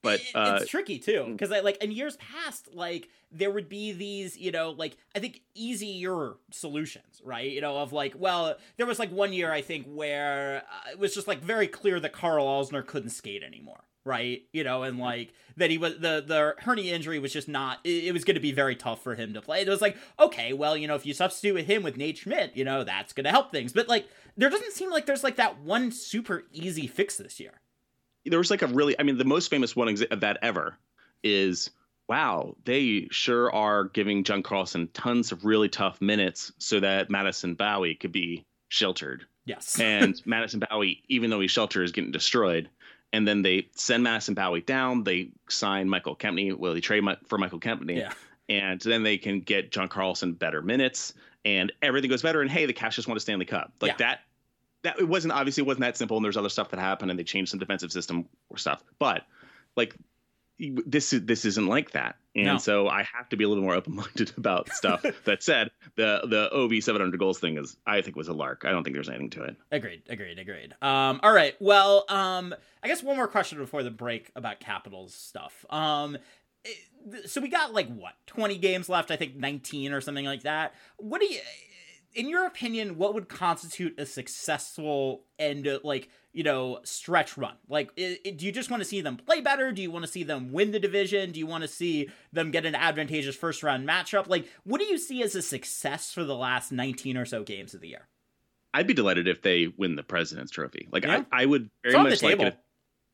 B: But, uh,
A: it's tricky too because I like in years past, like there would be these, you know, like I think easier solutions, right? You know, of like, well, there was like one year I think where uh, it was just like very clear that Karl Alzner couldn't skate anymore, right? You know, and like that he was the the hernia injury was just not. It, it was going to be very tough for him to play. It was like, okay, well, you know, if you substitute him with Nate Schmidt, you know, that's going to help things. But like, there doesn't seem like there's like that one super easy fix this year.
B: There was like a really i mean the most famous one of that ever is wow they sure are giving john carlson tons of really tough minutes so that Madison Bowey could be sheltered
A: Yes.
B: and Madison Bowey even though he's sheltered is getting destroyed and then they send Madison Bowey down they sign michael Kempny well they trade for michael Kempny
A: yeah.
B: and then they can get john carlson better minutes and everything goes better and hey the cash just won a stanley cup like
A: Yeah.
B: that that it wasn't obviously it wasn't that simple, and there's other stuff that happened, and they changed some defensive system or stuff. But like this is this isn't like that, and
A: No.
B: so I have to be a little more open minded about stuff. that said, the the OV 700 goals thing is I think was a lark. I don't think there's anything to it.
A: Agreed, agreed, agreed. Um, all right. Well, um, I guess one more question before the break about Capitals stuff. Um, so we got like what, 20 games left, I think 19 or something like that. What do you in your opinion, what would constitute a successful end like, you know, stretch run? Like i i- do you just want to see them play better? Do you want to see them win the division? Do you want to see them get an advantageous first round matchup? Like what do you see as a success for the last 19 or so games of the year?
B: I'd be delighted if they win the President's Trophy. Like
A: Yeah.
B: I, I would very
A: It's on the
B: much like it. If,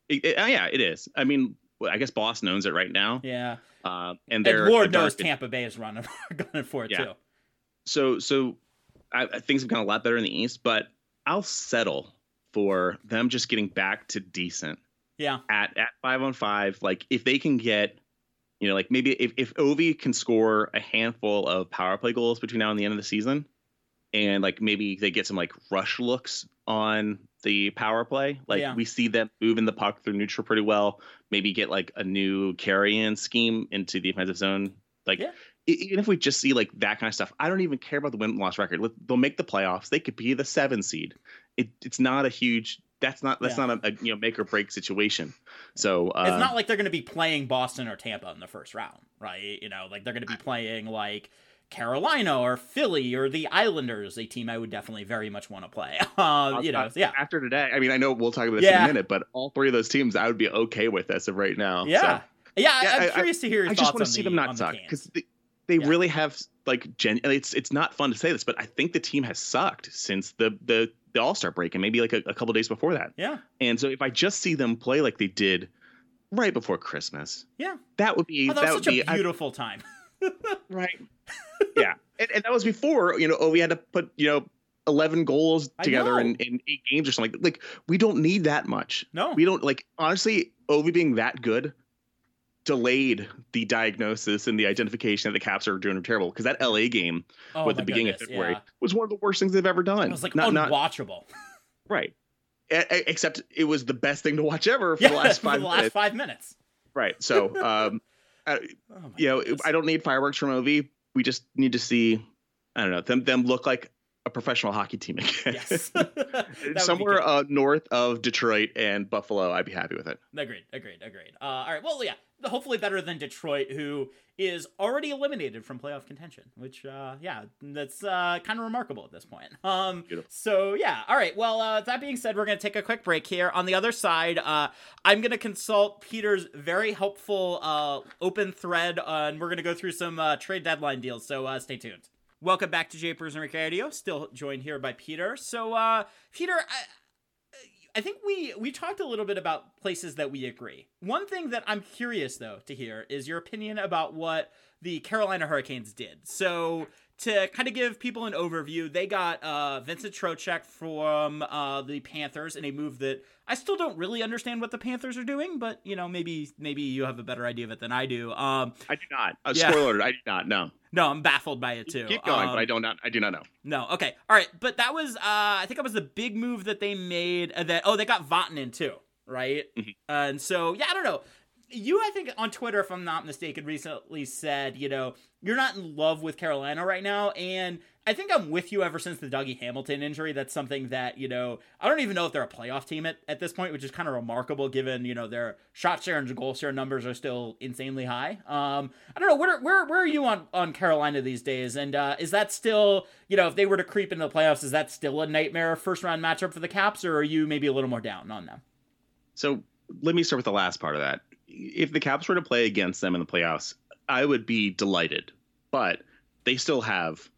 B: it, it- oh, yeah, it is. I mean, I guess Boston owns it right now,
A: Yeah.
B: uh, and
A: And
B: they're
A: Lord knows Tampa Bay is running for it
B: Yeah.
A: too.
B: so so I, things have gone a lot better in the East, but I'll settle for them just getting back to decent
A: Yeah.
B: at at five on five. Like if they can get, you know, like maybe if if Ovi can score a handful of power play goals between now and the end of the season, and like maybe they get some like rush looks on the power play, like
A: Yeah.
B: we see them moving the puck through neutral pretty well. Maybe get like a new carry in scheme into the offensive zone, like.
A: Yeah.
B: Even if we just see like that kind of stuff, I don't even care about the win loss record. They'll make the playoffs. They could be the seven seed. It, it's not a huge. That's not. That's
A: Yeah.
B: not a, a you know make or break situation. So uh,
A: it's not like they're going to be playing Boston or Tampa in the first round, right? You know, like they're going to be playing like Carolina or Philly or the Islanders, a team I would definitely very much want to play. Uh, you know, yeah.
B: After today, I mean, I know we'll talk about this in a minute, but all three of those teams, I would be okay with as of right now.
A: Yeah.
B: So,
A: yeah.
B: Yeah,
A: I'm
B: I- I-
A: curious to hear your
B: I just want to see
A: the,
B: them not
A: the
B: suck because they, they
A: Yeah.
B: really have like gen. It's it's not fun to say this, but I think the team has sucked since the the the All Star break and maybe like a, a couple days before that.
A: Yeah.
B: And so if I just see them play like they did right before Christmas,
A: Yeah.
B: that would be
A: Oh, that,
B: that, would
A: such
B: be
A: a
B: I-
A: beautiful time.
B: right. yeah, and, and that was before you know. Oh, we had to put you know. 11 goals together in, in eight games or something like we don't need that much
A: No.
B: we don't like honestly ovi being that good delayed the diagnosis and the identification that the caps are doing terrible because that la game
A: oh,
B: at the beginning
A: goodness,
B: of february
A: yeah.
B: was one of the worst things they've ever done
A: It was like
B: not, not
A: unwatchable.
B: right e- except it was the best thing to watch ever for
A: yeah,
B: the last five
A: the last
B: minutes
A: five minutes.
B: right so um I,
A: Oh
B: you know
A: goodness.
B: i don't need fireworks from ov we just need to see i don't know them them look like a professional hockey team again
A: Yes. That would be
B: somewhere uh, north of detroit and buffalo i'd be happy with it
A: Agreed, agreed, agreed. Uh, all right, well, yeah, hopefully better than Detroit, who is already eliminated from playoff contention, which, uh, yeah, that's uh, kind of remarkable at this point. Um,
B: Beautiful.
A: so yeah, all right. Well, uh, that being said, we're gonna take a quick break here. On the other side, uh, I'm gonna consult Peter's very helpful uh, open thread, and we're gonna go through some uh, trade deadline deals. So uh, stay tuned. Welcome back to Japers Rink Radio. Still joined here by Peter. So, uh, Peter, I, I think we we talked a little bit about places that we agree. One thing that I'm curious though to hear is your opinion about what the Carolina Hurricanes did. So to kind of give people an overview, they got uh, Vincent Trocheck from uh, the Panthers in a move that I still don't really understand what the Panthers are doing, but you know maybe maybe you have a better idea of it than I do. Um,
B: i do not uh,
A: Yeah.
B: spoiler i do not know
A: no, I'm baffled by it too.
B: keep going
A: Um,
B: but i don't not i do not know
A: no, okay, all right, but that was uh, I think that was the big move that they made. Uh, that oh, they got Vatanen too, right?
B: Mhm.
A: and so yeah, I don't know. You, I think on Twitter, if I'm not mistaken, recently said you know you're not in love with Carolina right now, and I think I'm with you ever since the Dougie Hamilton injury. That's something that you know I don't even know if they're a playoff team at, at this point, which is kind of remarkable given you know their shot share and goal share numbers are still insanely high. Um, I don't know where where where are you on on Carolina these days, and uh, is that still you know if they were to creep into the playoffs, is that still a nightmare first round matchup for the Caps, or are you maybe a little more down on them?
B: So let me start with the last part of that. If the Caps were to play against them in the playoffs, I would be delighted. But they still have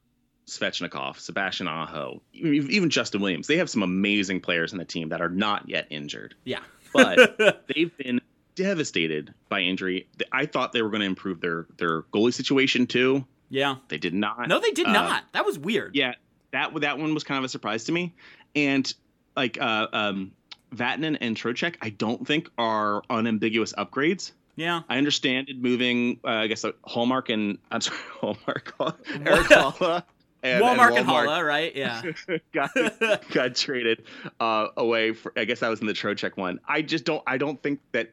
B: Svechnikov, Sebastian Aho, even Justin Williams. They have some amazing players in the team that are not yet injured.
A: Yeah,
B: But they've been devastated by injury. I thought they were going to improve their their goalie situation too.
A: yeah.
B: They did not.
A: No, they did
B: Uh,
A: not. That was weird.
B: Yeah, that that one was kind of a surprise to me. And like uh, um, Vatanen and Trocheck, I don't think are unambiguous upgrades.
A: Yeah.
B: I understand it moving. Uh, I guess uh, Hallmark and I'm sorry, Hallmark, Erik Haula and,
A: Walmart
B: and
A: and Haula, right? Yeah.
B: got got traded uh, away. For, I guess that was in the Trocheck one. I just don't. I don't think that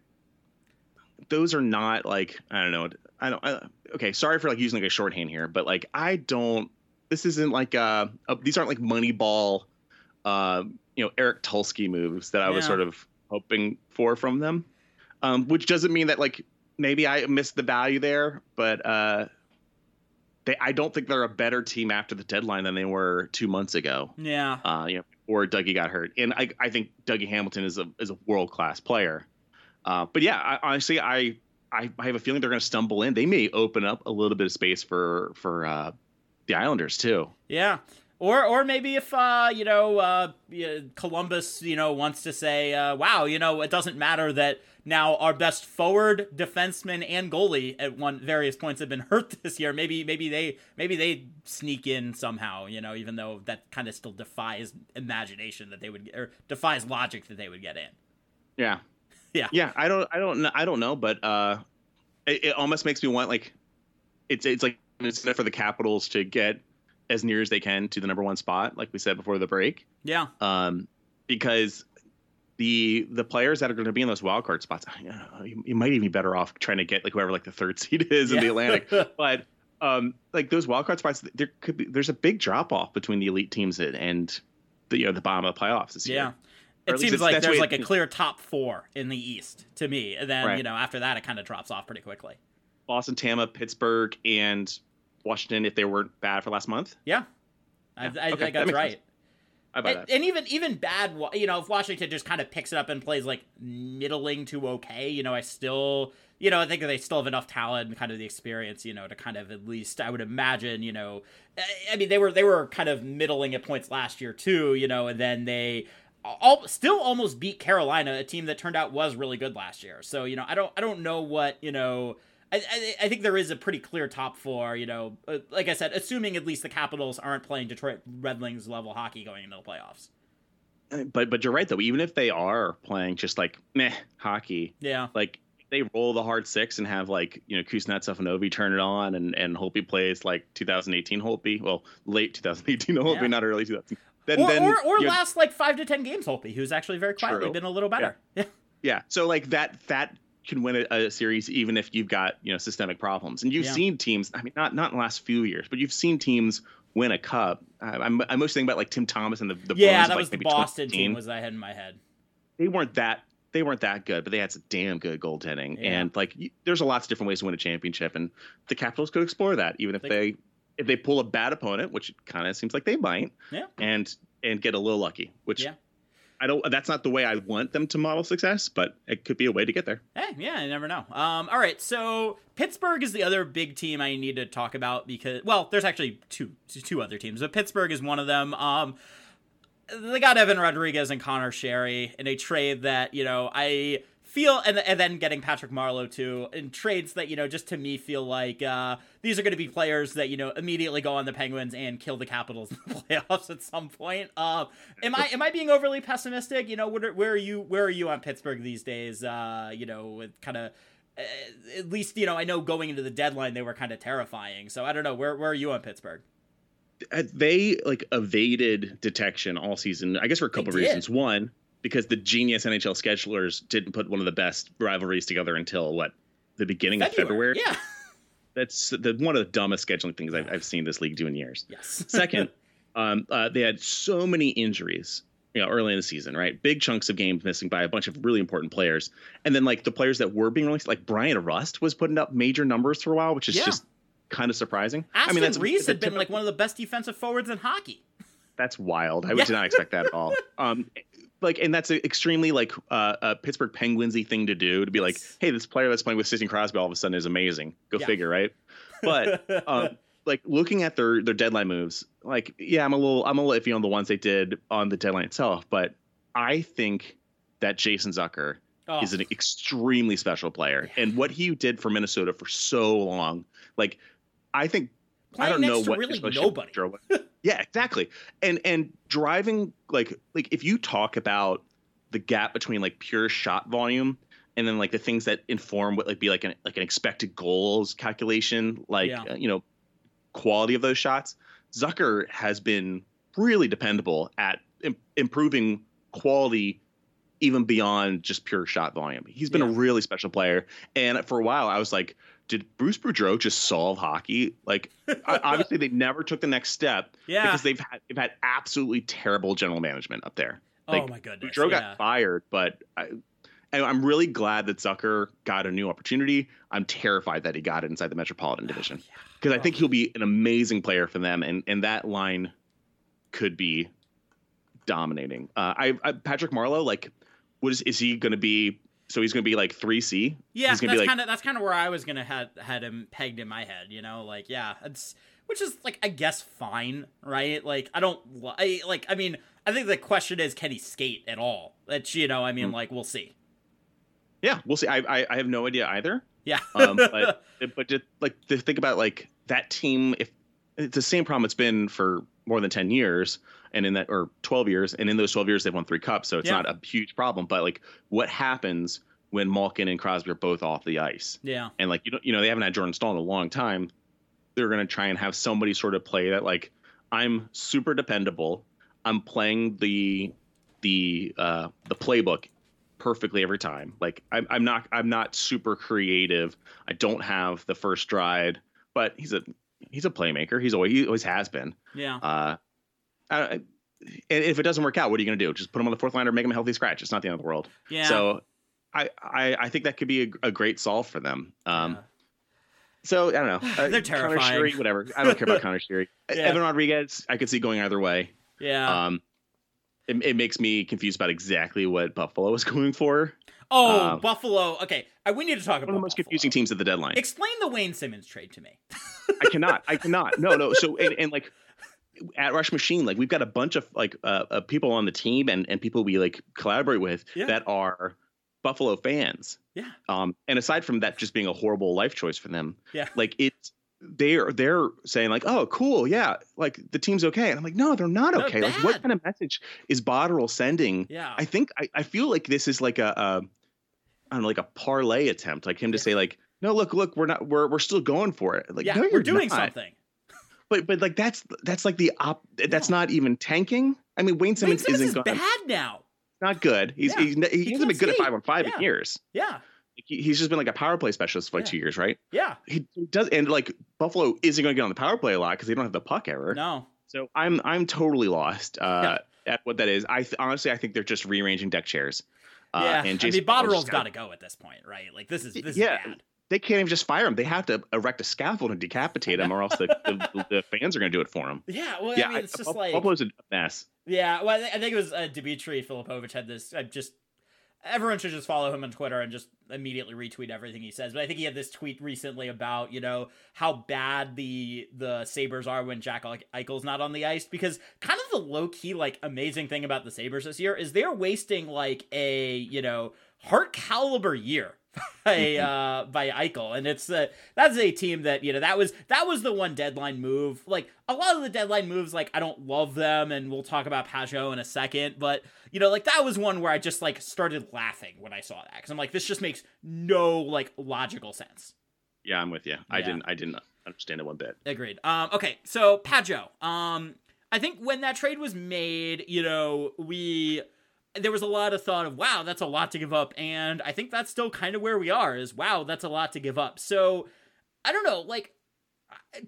B: those are not like I don't know. I don't. I, okay, sorry for like using like a shorthand here, but like I don't. This isn't like uh, uh these aren't like Moneyball, uh, you know, Eric Tulsky moves that I was
A: Yeah.
B: sort of hoping for from them. Um, which doesn't mean that like maybe I missed the value there, but uh, they I don't think they're a better team after the deadline than they were two months ago.
A: Yeah.
B: Uh, you know, or Dougie got hurt, and I I think Dougie Hamilton is a is a world class player. Uh, but yeah, I, honestly, I, I I have a feeling they're going to stumble in. They may open up a little bit of space for for uh, the Islanders too.
A: Yeah. Or, or maybe if uh, you know uh, Columbus, you know, wants to say, uh, "Wow, you know, it doesn't matter that now our best forward, defenseman, and goalie at one various points have been hurt this year." Maybe, maybe they, maybe they sneak in somehow, you know, even though that kind of still defies imagination that they would, or defies logic that they would get in.
B: Yeah,
A: Yeah.
B: yeah. I don't I don't know I don't know, but uh, it, it almost makes me want like it's it's like it's for the Capitals to get as near as they can to the number one spot, like we said before the break.
A: Yeah,
B: um, because the the players that are going to be in those wild card spots, you, know, you, you might even be better off trying to get like whoever like the third seed is in the Atlantic. but um, like those wild card spots, there could be there's a big drop off between the elite teams and, and the you know the bottom of the playoffs this
A: yeah.
B: year.
A: It seems like there's like a clear top four in the East to me, and then
B: Right.
A: you know after that it kind of drops off pretty quickly.
B: Boston, Tampa, Pittsburgh, and Washington if they weren't bad for last month.
A: Yeah, I,
B: Yeah,
A: I
B: okay,
A: think that's
B: makes
A: right.
B: sense. I buy
A: And,
B: that.
A: and even even bad, you know, if Washington just kind of picks it up and plays like middling to okay, you know, I still, you know, I think they still have enough talent and kind of the experience, you know, to kind of at least, I would imagine, you know, I- I mean, they were they were kind of middling at points last year too, you know, and then they all still almost beat Carolina, a team that turned out was really good last year. So you know, I don't I don't know what you know. I, I, I think there is a pretty clear top four, you know. Uh, like I said, assuming at least the Capitals aren't playing Detroit Red Wings level hockey going into the playoffs.
B: But but you're right though. Even if they are playing just like meh hockey,
A: Yeah,
B: like they roll the hard six and have like you know Kuznetsov and Ovi turn it on and and Holtby plays like 2018 Holtby, well late 2018 Holtby,
A: Yeah.
B: not early 2000. Then
A: or
B: then
A: or, or
B: you know,
A: last like five to ten games, Holtby, who's actually very quietly
B: True.
A: been a little better. Yeah,
B: yeah. So like that that can win a, a series even if you've got you know systemic problems. And you've
A: Yeah.
B: seen teams. I mean, not not in the last few years, but you've seen teams win a cup. I, I'm I'm mostly thinking about like Tim Thomas and the the
A: yeah,
B: Bruins,
A: that
B: like,
A: was the Boston
B: 2015.
A: team was I had in my head.
B: they weren't that they weren't that good, but they had some damn good goaltending.
A: Yeah.
B: And like, y- there's a lots of different ways to win a championship, and the Capitals could explore that, even if
A: They-
B: they if they pull a bad opponent, which it kind of seems like they might,
A: Yeah.
B: and and get a little lucky. Which
A: Yeah.
B: I don't. That's not the way I want them to model success, but it could be a way to get there.
A: Hey, yeah, you never know. Um, all right, so Pittsburgh is the other big team I need to talk about because, well, there's actually two two other teams, but Pittsburgh is one of them. Um, they got Evan Rodrigues and Connor Sheary in a trade that you know I feel, and, and then getting Patrick Marleau too in trades that you know just to me feel like uh, these are going to be players that you know immediately go on the Penguins and kill the Capitals in the playoffs at some point. Um, am I am I being overly pessimistic? You know, where, where are you where are you on Pittsburgh these days? Uh, you know, with kind of uh, at least you know I know going into the deadline they were kind of terrifying. So I don't know where where are you on Pittsburgh?
B: Uh, They like evaded detection all season. I guess for a couple of reasons. One, because the genius NHL schedulers didn't put one of the best rivalries together until what the beginning of February.
A: Yeah.
B: That's the one of the dumbest scheduling things I've, I've seen this league do in years.
A: Yes.
B: Second, um, uh, they had so many injuries, you know, early in the season, right? Big chunks of games missing by a bunch of really important players, and then like the players that were being released, like Bryan Rust was putting up major numbers for a while, which is
A: Yeah.
B: just kind of surprising.
A: Aston
B: I mean, that's
A: Reese had been like one of the best defensive forwards in hockey.
B: That's wild. I
A: Yeah.
B: did not expect that at all. Um, like, and that's an extremely like uh, a Pittsburgh Penguinsy thing to do to be like, hey, this player that's playing with Sidney Crosby all of a sudden is amazing. Go
A: Yeah.
B: figure, right? But um, like looking at their their deadline moves, like yeah, I'm a little I'm a little iffy on the ones they did on the deadline itself, but I think that Jason Zucker
A: Oh,
B: is an extremely special player, and what he did for Minnesota for so long, like I think I don't know what
A: really nobody.
B: with Joe was. yeah, exactly. And and driving like like if you talk about the gap between like pure shot volume and then like the things that inform what like be like an like an expected goals calculation, like
A: Yeah.
B: uh, you know quality of those shots. Zucker has been really dependable at Im- improving quality even beyond just pure shot volume. He's been a really special player. And for a while, I was like, did Bruce Boudreau just solve hockey? Like, obviously, they never took the next step
A: Yeah.
B: because they've had they've had absolutely terrible general management up there.
A: oh
B: like,
A: my goodness.
B: Boudreau
A: yeah.
B: got fired, but I, and I'm really glad that Zucker got a new opportunity. I'm terrified that he got it inside the Metropolitan Division
A: Yeah.
B: because I
A: Oh.
B: think he'll be an amazing player for them, and and that line could be dominating. Uh, I, I Patrick Marleau, like, what is is he going to be? So he's going to be like three C.
A: Yeah,
B: he's
A: that's
B: gonna like
A: kind of that's kind of where I was gonna had had him pegged in my head. You know, like yeah, it's which is like I guess fine, right? Like I don't I, like I mean I think the question is can he skate at all? That's you know I mean
B: Mm.
A: like we'll see.
B: yeah, we'll see. I I, I have no idea either.
A: Yeah,
B: Um, but but just like to think about like that team, if it's the same problem it's been for more than ten years, and in that or twelve years, and in those twelve years they've won three cups, so it's
A: Yeah.
B: not a huge problem. But like, what happens when Malkin and Crosby are both off the ice?
A: yeah,
B: and like you know, you know they haven't had Jordan Staal in a long time. They're going to try and have somebody sort of play that like I'm super dependable. I'm playing the the uh, the playbook perfectly every time. Like I'm, I'm not I'm not super creative. I don't have the first stride, but he's a he's a playmaker. He's always he always has been.
A: yeah,
B: Uh, I, if it doesn't work out, what are you going to do? Just put him on the fourth line or make him a healthy scratch? It's not the end of the world.
A: yeah.
B: So I, I I think that could be a, a great solve for them. Um,
A: yeah.
B: so I don't know. Uh,
A: They're
B: Connor
A: terrifying.
B: Sheary, whatever. I don't care about Connor Sheary.
A: Yeah.
B: Evan Rodrigues, I could see going either way.
A: yeah.
B: Um, it, it makes me confused about exactly what Buffalo is going for.
A: Oh,
B: um,
A: Buffalo. Okay, I, we need to talk
B: One
A: about
B: of the most
A: Buffalo.
B: confusing teams at the deadline.
A: Explain the Wayne Simmonds trade to me.
B: I cannot. I cannot. No, no. So and, and like at Rush Machine, like we've got a bunch of like uh, uh, people on the team and and people we like collaborate with
A: Yeah.
B: that are Buffalo fans.
A: Yeah.
B: Um, and aside from that just being a horrible life choice for them,
A: Yeah.
B: like it's they're they're saying like, oh, cool, yeah, like the team's okay, and I'm like, no, they're not
A: They're
B: okay. Like, what kind of message is Botterill sending?
A: Yeah,
B: I think I, I feel like this is like a, a I don't know, like a parlay attempt, like him to
A: Yeah.
B: say like, no, look, look, we're not, we're we're still going for it. Like,
A: yeah,
B: no,
A: we're
B: you're
A: doing
B: not.
A: something.
B: But but like that's that's like the op. That's
A: No.
B: not even tanking. I mean, Wayne
A: Wayne
B: Simmonds,
A: Simmonds is
B: isn't going.
A: bad now.
B: Not good. He's
A: Yeah.
B: he's, he,
A: He
B: hasn't been good at five on five
A: Yeah.
B: in years.
A: Yeah,
B: He, he's just been like a power play specialist for like
A: Yeah.
B: two years, right?
A: yeah.
B: He does, and like Buffalo isn't going to get on the power play a lot because they don't have the puck ever.
A: No.
B: So I'm I'm totally lost uh, at what that is. I th- honestly I think they're just rearranging deck chairs. Uh,
A: yeah,
B: and
A: I
B: Jason
A: mean,
B: Botterill's
A: got
B: gotta-
A: go at this point, right? Like this is this
B: Yeah.
A: is bad.
B: They can't even just fire him. They have to erect a scaffold and decapitate him, or else the, the, the fans are going to do it for him.
A: Yeah, well,
B: yeah,
A: I mean, it's just
B: Buff-
A: like
B: Buffalo's a mess.
A: yeah. Well, I, I think it was uh, Dimitri Filipovic had this. I just everyone should just follow him on Twitter and just immediately retweet everything he says. But I think he had this tweet recently about you know how bad the the Sabres are when Jack Eichel's not on the ice because kind of the low key like amazing thing about the Sabres this year is they're wasting like a you know Hart caliber year. by uh by Eichel and it's uh, that's a team that you know that was that was the one deadline move like a lot of the deadline moves like I don't love them and we'll talk about Pageau in a second but you know like that was one where I just like started laughing when I saw that because I'm like this just makes no like logical sense
B: Yeah, I'm with you. I
A: Yeah.
B: didn't I didn't understand it one bit.
A: Agreed. Um, okay, so Pageau. Um, I think when that trade was made, you know, we there was a lot of thought of wow, that's a lot to give up, and I think that's still kind of where we are. Is wow, that's a lot to give up. So I don't know, like.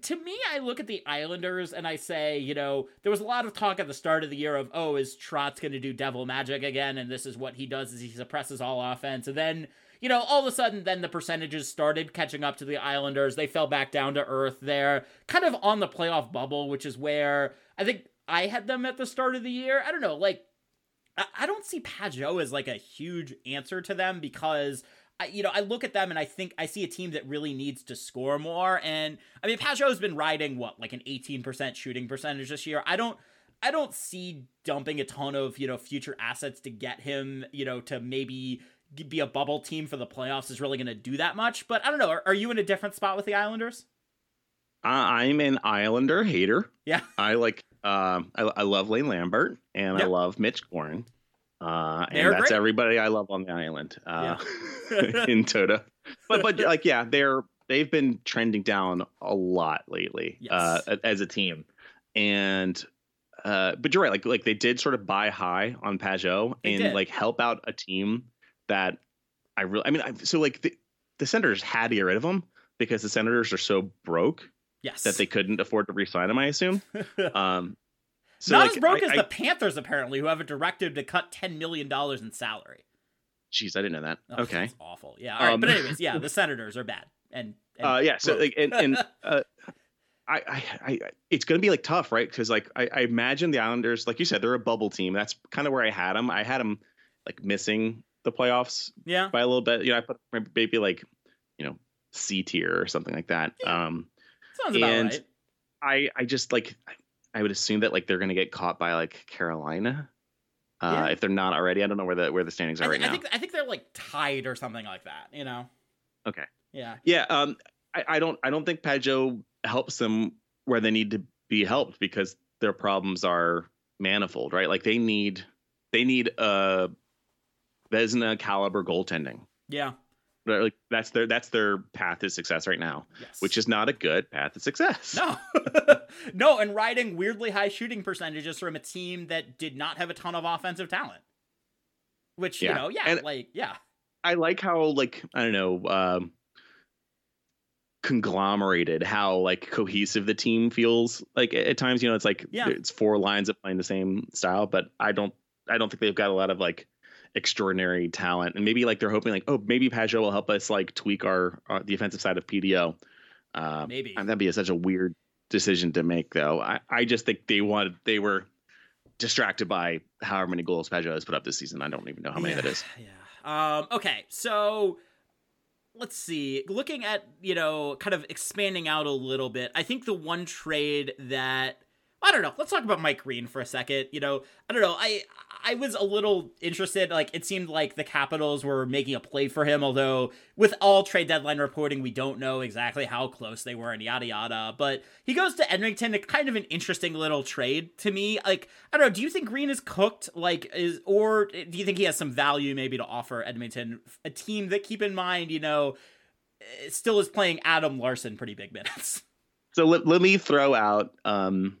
A: To me, I look at the Islanders and I say, you know, there was a lot of talk at the start of the year of, oh, is Trotz going to do devil magic again? And this is what he does: is he suppresses all offense. And then, you know, all of a sudden, then the percentages started catching up to the Islanders. They fell back down to earth. They're kind of on the playoff bubble, which is where I think I had them at the start of the year. I don't know, like I, don't see Pageau as like a huge answer to them because I, you know, I look at them and I think I see a team that really needs to score more. And I mean, Pageau's been riding what like an 18% shooting percentage this year. I don't. I don't see dumping a ton of you know future assets to get him you know to maybe be a bubble team for the playoffs is really going to do that much. But I don't know. Are, are you in a different spot with the Islanders?
B: I'm an Islander hater.
A: Yeah.
B: I like um I, I love Lane Lambert and I love Mitch Korn. Uh and that's
A: great.
B: everybody I love on the island. Uh in Tota. But but like yeah, they're they've been trending down a lot lately
A: Yes.
B: uh as a team. and uh, but you're right. Like like they did sort of buy high on Pageau
A: They
B: and
A: did.
B: like help out a team that I really. I mean, I, so like the the Senators had to get rid of them because the Senators are so broke
A: Yes.
B: that they couldn't afford to re-sign him. I assume. Um, so
A: Not
B: like,
A: as broke
B: I-
A: as
B: I-
A: the Panthers, apparently, who have a directive to cut $10 million in salary.
B: Jeez, I didn't know that.
A: Oh,
B: okay.
A: That's awful. Yeah. All right.
B: Um,
A: but, anyways, yeah, the Senators are bad. And, and
B: Uh, yeah. So like, and, and uh, I, I, I, it's going to be like tough, right? Because like, I, I imagine the Islanders, like you said, they're a bubble team. That's kind of where I had them. I had them like missing the playoffs
A: yeah.
B: by a little bit. You know, I put maybe like, you know, C tier or something like that. Um,
A: Sounds about
B: and-
A: right.
B: I, I just like, I would assume that like they're going to get caught by like Carolina. Uh,
A: Yeah.
B: if they're not already, I don't know where the where the standings are
A: I,
B: right
A: thi- I
B: now.
A: think I think they're like tied or something like that. You know.
B: Okay.
A: Yeah.
B: Yeah, um, I, I don't I don't think Pageau helps them where they need to be helped because their problems are manifold, right? Like they need they need a Vezina caliber goaltending.
A: Yeah.
B: Like that's their that's their path to success right now,
A: Yes.
B: which is not a good path to success.
A: no, no, and riding weirdly high shooting percentages from a team that did not have a ton of offensive talent. Which you know, yeah,
B: And-
A: like yeah,
B: I like how like I don't know um conglomerated how like cohesive the team feels like at at times you know it's like
A: Yeah.
B: it's four lines of playing the same style but I don't I don't think they've got a lot of like extraordinary talent and maybe like they're hoping like oh maybe Pageau will help us like tweak our, our the offensive side of PDO um,
A: Maybe.
B: and that'd be such a weird decision to make though I I just think they wanted they were distracted by however many goals Pageau has put up this season I don't even know how many
A: yeah,
B: that is
A: Yeah. Um. Okay. So let's see. Looking at you know, kind of expanding out a little bit. I think the one trade that I don't know. Let's talk about Mike Green for a second. You know, I don't know. I I was a little interested. Like it seemed like the Capitals were making a play for him, although with all trade deadline reporting, we don't know exactly how close they were and yada yada. But he goes to Edmonton, a kind of an interesting little trade to me. Like I don't know. Do you think Green is cooked? Like is or do you think he has some value maybe to offer Edmonton, a team that keep in mind, you know, eh, still is playing Adam Larsson pretty big minutes.
B: So let, let me throw out um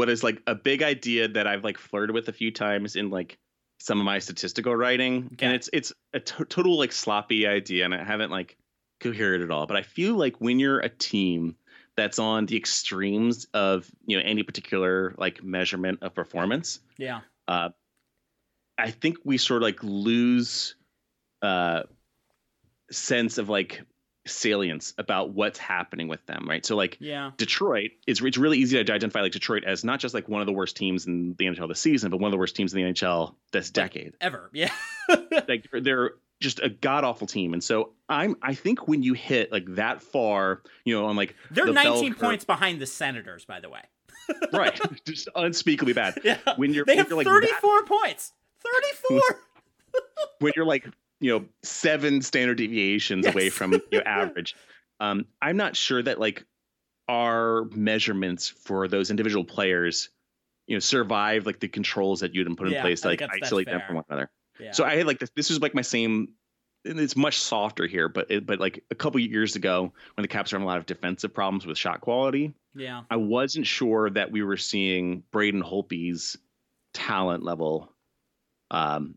B: what is like a big idea that I've like flirted with a few times in like some of my statistical writing
A: Okay.
B: and it's it's a total like sloppy idea and I haven't like coherent at all but I feel like when you're a team that's on the extremes of you know any particular like measurement of performance
A: Yeah.
B: uh I think we sort of like lose uh sense of like salience about what's happening with them right so like
A: Yeah.
B: Detroit, it's it's really easy to identify like Detroit as not just like one of the worst teams in the NHL this season, but one of the worst teams in the NHL this decade.
A: Ever. Yeah.
B: like they're- just a god awful team, and so I'm I think when you hit like that far, you know, on like
A: They're
B: the
A: 19
B: curve-
A: points behind the Senators, by the way.
B: right, just unspeakably bad.
A: Yeah.
B: When you're
A: They have
B: you're, like
A: 34 points. 34.
B: when you're like you know seven standard deviations away from your average, um, I'm not sure that like our measurements for those individual players you know survive like the controls that you'd put in
A: Yeah,
B: place to like
A: think that's- that's
B: isolate them from one another
A: Yeah.
B: so i had like this this is like my same and it's much softer here but it, but like a couple years ago when the caps were having a lot of defensive problems with shot quality
A: yeah.
B: i wasn't sure that we were seeing Braden Holtby's talent level um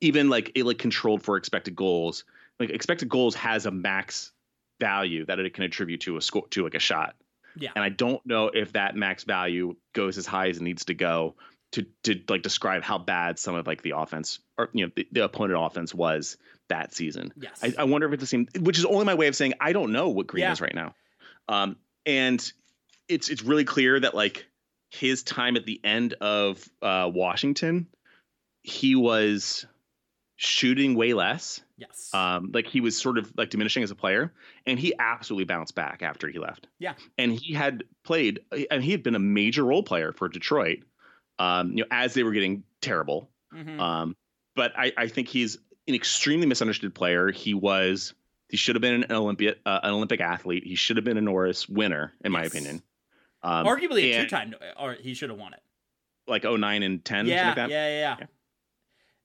B: even like it like controlled for expected goals like expected goals has a max value that it can attribute to a score to like a shot
A: Yeah.
B: and I don't know if that max value goes as high as it needs to go to to like describe how bad some of like the offense or you know the, the opponent offense was that season.
A: Yes.
B: I, I wonder if it's the same, which is only my way of saying I don't know what Green
A: Yeah.
B: is right now. Um, and it's it's really clear that like his time at the end of uh, Washington, he was shooting way less.
A: yes.
B: Um, like he was sort of like diminishing as a player, and he absolutely bounced back after he left.
A: Yeah.
B: and he had played, and he had been a major role player for Detroit. Um, you know, as they were getting terrible.
A: Mhm.
B: Um, but I, I think he's an extremely misunderstood player. He was, he should have been an Olympic, uh, an Olympic athlete. He should have been a Norris winner, in my opinion. Um,
A: Arguably a two-time, or he should have won it.
B: like 09 and 10, something
A: Yeah,
B: like that.
A: yeah, yeah, yeah.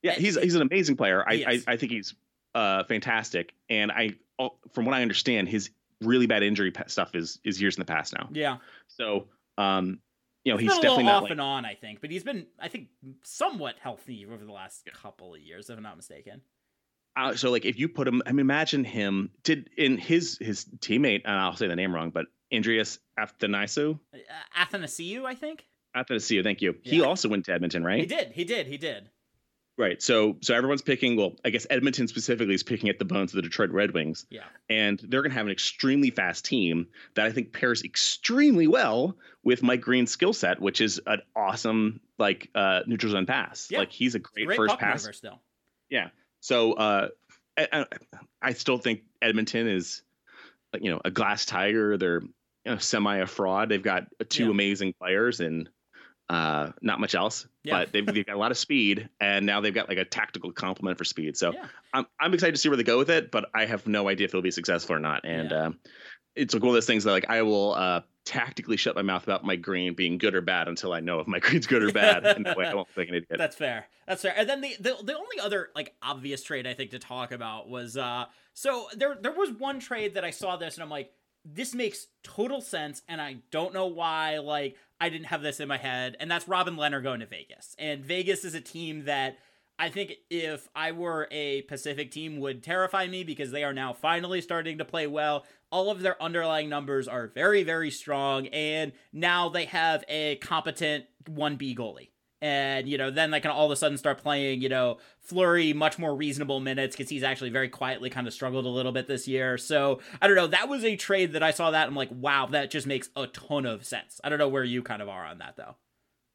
B: Yeah, he's he's an amazing player. I I. I think he's uh, fantastic, and I oh, from what I understand, his really bad injury stuff is is years in the past now.
A: Yeah.
B: So um, you know,
A: he's,
B: he's,
A: been
B: definitely
A: off
B: like,
A: and on, I think, but he's been, I think, somewhat healthy over the last couple of years, if I'm not mistaken.
B: uh, so like if you put him, I mean, imagine him did in his his teammate, and I'll say the name wrong, but Andreas Athanasiou,
A: Uh, Athanasiu, I think.
B: Athanasiou, thank you. He also went to Edmonton, right?
A: He did. He did. He did.
B: Right. So so everyone's picking. Well, I guess Edmonton specifically is picking at the bones of the Detroit Red Wings,
A: Yeah.
B: and they're going to have an extremely fast team that I think pairs extremely well with Mike Green's skill set, which is an awesome like uh, neutral zone pass.
A: Yeah.
B: Like he's a great,
A: Great
B: first pass.
A: still.
B: Yeah. So uh, I, I, still think Edmonton is, you know, a glass tiger. They're you know, semi a fraud. They've got two
A: Yeah.
B: amazing players and uh, not much else.
A: Yeah.
B: But they've, they've got a lot of speed, and now they've got like a tactical complement for speed. So
A: Yeah.
B: I'm I'm excited to see where they go with it, but I have no idea if it'll be successful or not. And
A: Yeah.
B: um, it's like one of those things that like I will uh, tactically shut my mouth about my Green being good or bad until I know if my Green's good or bad. and way I won't think.
A: That's fair. That's fair. And then the, the the only other like obvious trade I think to talk about was uh so there there was one trade that I saw this and I'm like this makes total sense and I don't know why like I didn't have this in my head and that's Robin Lehner going to Vegas. And Vegas is a team that I think if I were a Pacific team would terrify me because they are now finally starting to play well. All of their underlying numbers are very very strong and now they have a competent 1B goalie and you know then they can all of a sudden start playing you know Fleury much more reasonable minutes because he's actually very quietly kind of struggled a little bit this year. So I don't know. That was a trade that I saw that I'm like, wow, that just makes a ton of sense. I don't know where you kind of are on that though.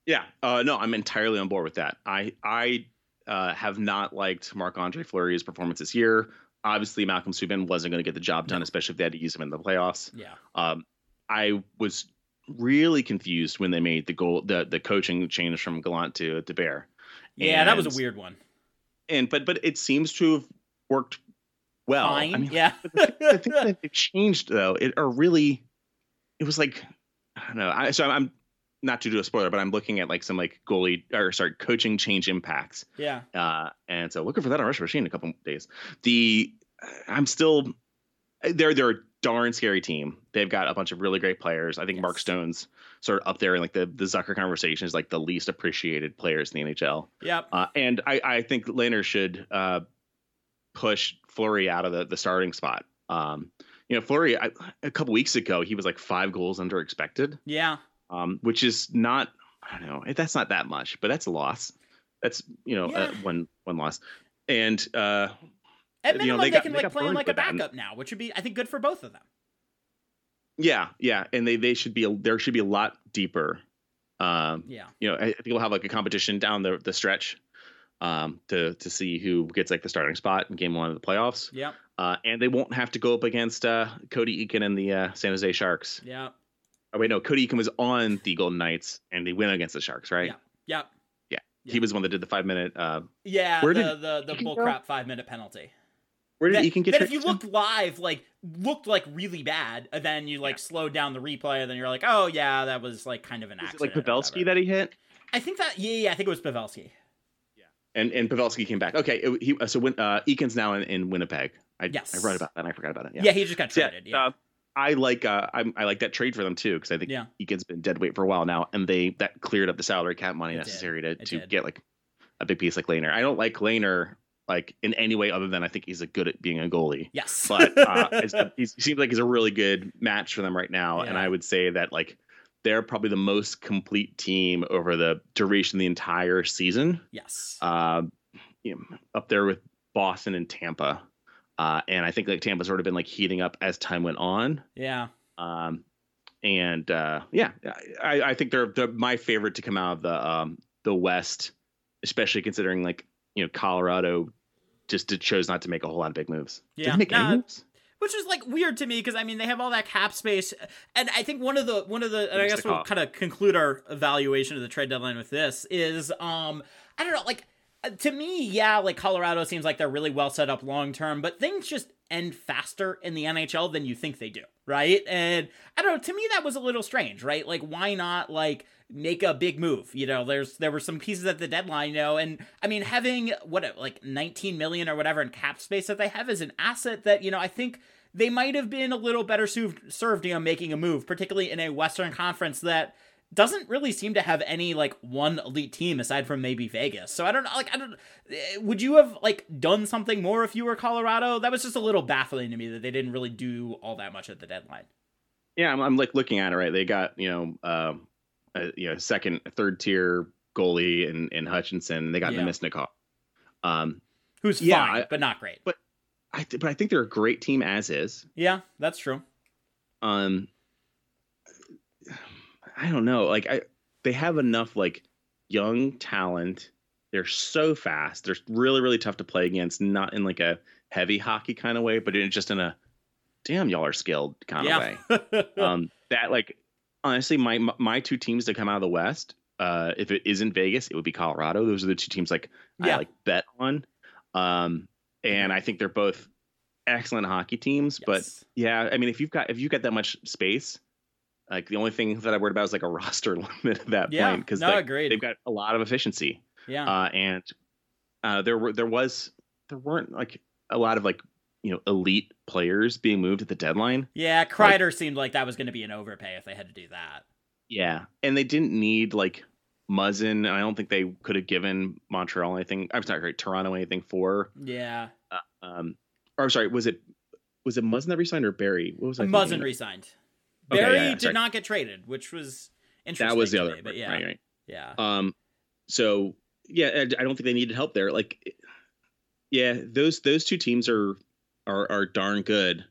B: Yeah, uh, no, I'm entirely on board with that. I I uh, have not liked Marc Andre Fleury's performance this year. Obviously, Malcolm Subban wasn't going to get the job done, especially if they had to use him in the playoffs.
A: Yeah.
B: Um, I was really confused when they made the goal, the the coaching change from Gallant to to Bear.
A: Yeah, that was a weird one.
B: And but but it seems to have worked well.
A: Fine.
B: I mean,
A: yeah.
B: the thing that they changed though, it are really, it was like, I don't know. I, so I'm not to do a spoiler, but I'm looking at like some like goalie or sorry, coaching change impacts.
A: yeah.
B: Uh, and so looking for that on Rush Machine in a couple days. The I'm still they're they're a darn scary team. They've got a bunch of really great players. I think Mark Stone's sort of up there in like the the Zucker conversation is like the least appreciated players in the NHL.
A: Yep.
B: Uh, and I, I think Lehner should uh, push Fleury out of the, the starting spot. Um, you know, Fleury, I, a couple weeks ago, he was like five goals under expected,
A: Yeah.
B: um, which is not, I don't know, that's not that much, but that's a loss. That's, you know, uh, one one loss. And uh,
A: At
B: You know,
A: minimum,
B: they
A: they,
B: got-
A: can
B: they
A: like play him like a backup now, which would be I think good for both of them.
B: yeah, yeah, and they they should be a, there should be a lot deeper. Um,
A: Yeah.
B: you know, I I think we'll have like a competition down the the stretch um, to to see who gets like the starting spot in game one of the playoffs.
A: Yep.
B: Uh, and they won't have to go up against uh, Cody Eakin and the uh, San Jose Sharks.
A: Yeah.
B: Oh wait, no, Cody Eakin was on the Golden Knights and they win against the Sharks, right?
A: Yeah. Yep. Yeah.
B: He was the one that did the five minute. Uh,
A: Yeah.
B: Where
A: the
B: did
A: the the
B: Eakin
A: bull crap five minute penalty.
B: Where did
A: that,
B: Eakin get?
A: that if you
B: traded
A: looked live, like looked like really bad, and then you like slowed down the replay, and then you're like, oh yeah, that was like kind of an
B: Is it
A: accident.
B: like
A: or
B: Pavelski that he hit,
A: I think that yeah, yeah, I think it was Pavelski.
B: Yeah, and and Pavelski came back. Okay, it, he so when uh, Eakin's now in, in Winnipeg. I,
A: Yes.
B: I read about that. and I forgot about it.
A: Yeah, he just got traded. Yeah,
B: uh, I like uh, I, I like that trade for them too because I think
A: Yeah.
B: Eakin's been dead weight for a while now, and they that cleared up the salary cap money
A: It did.
B: necessary to
A: It
B: to
A: did.
B: get like a big piece like Lehner. I don't like Lehner like in any way other than I think he's a good at being a goalie.
A: yes,
B: But uh, he seems like he's a really good match for them right now, and I would say that like they're probably the most complete team over the duration of the entire season.
A: yes,
B: Uh, you know, up there with Boston and Tampa. Uh, and I think like Tampa's sort of been like heating up as time went on.
A: yeah,
B: Um, and uh, yeah, I, I think they're they're my favorite to come out of the um, the West, especially considering like you know Colorado just did, chose not to make a whole lot of big moves. Did
A: Yeah.
B: they make any moves?
A: which is like weird to me because I mean they have all that cap space, and I think one of the one of the and I guess we'll kind of conclude our evaluation of the trade deadline with this is um I don't know like uh, to me yeah like Colorado seems like they're really well set up long term, but things just end faster in the NHL than you think they do, right? And I don't know to me that was a little strange, right? Like why not like make a big move. You know, there's there were some pieces at the deadline, you know, and I mean having what like 19 million or whatever in cap space that they have is an asset that, you know, I think they might have been a little better served, you know, making a move, particularly in a Western Conference that doesn't really seem to have any like one elite team aside from maybe Vegas. So I don't know. Like, I don't. eh, Would you have like done something more if you were Colorado? That was just a little baffling to me that they didn't really do all that much at the deadline.
B: Yeah, I'm, I'm like looking at it right. They got you know, um, a, you know, second, third tier goalie in in Hutchinson. They got
A: Yeah.
B: Namestnikov. Um,
A: Who's
B: Yeah,
A: fine,
B: I-
A: but not great.
B: But I th- but I think they're a great team as is.
A: Yeah, that's true.
B: Um, I don't know. Like I, they have enough like young talent. They're so fast. They're really really tough to play against. Not in like a heavy hockey kind of way, but in just in a damn y'all are skilled kind of way. um that like honestly my my two teams to come out of the west uh if it isn't vegas it would be colorado. Those are the two teams like i like bet on. Um and i think they're both excellent hockey teams but yeah i mean if you've got if you've got that much space like the only thing that i worried about is like a roster limit at that
A: Yeah,
B: point because
A: no, agreed.
B: they've got a lot of efficiency.
A: Yeah.
B: uh and uh there were there was there weren't like a lot of like you know elite players being moved at the deadline
A: yeah, Kreider seemed like that was going to be an overpay if they had to do that.
B: Yeah, and they didn't need like Muzzin. I don't think they could have given Montreal anything. I'm sorry, Toronto anything for.
A: Yeah.
B: Um, or I'm sorry, was it was it Muzzin that resigned or Barrie? What was I?
A: Muzzin
B: thinking?
A: resigned.
B: Okay,
A: Barrie
B: yeah, yeah,
A: did not get traded, which was interesting.
B: That was the other.
A: me, but yeah,
B: Right, right.
A: yeah,
B: Um, so yeah, I I don't think they needed help there. Like, yeah, those those two teams are are are darn good.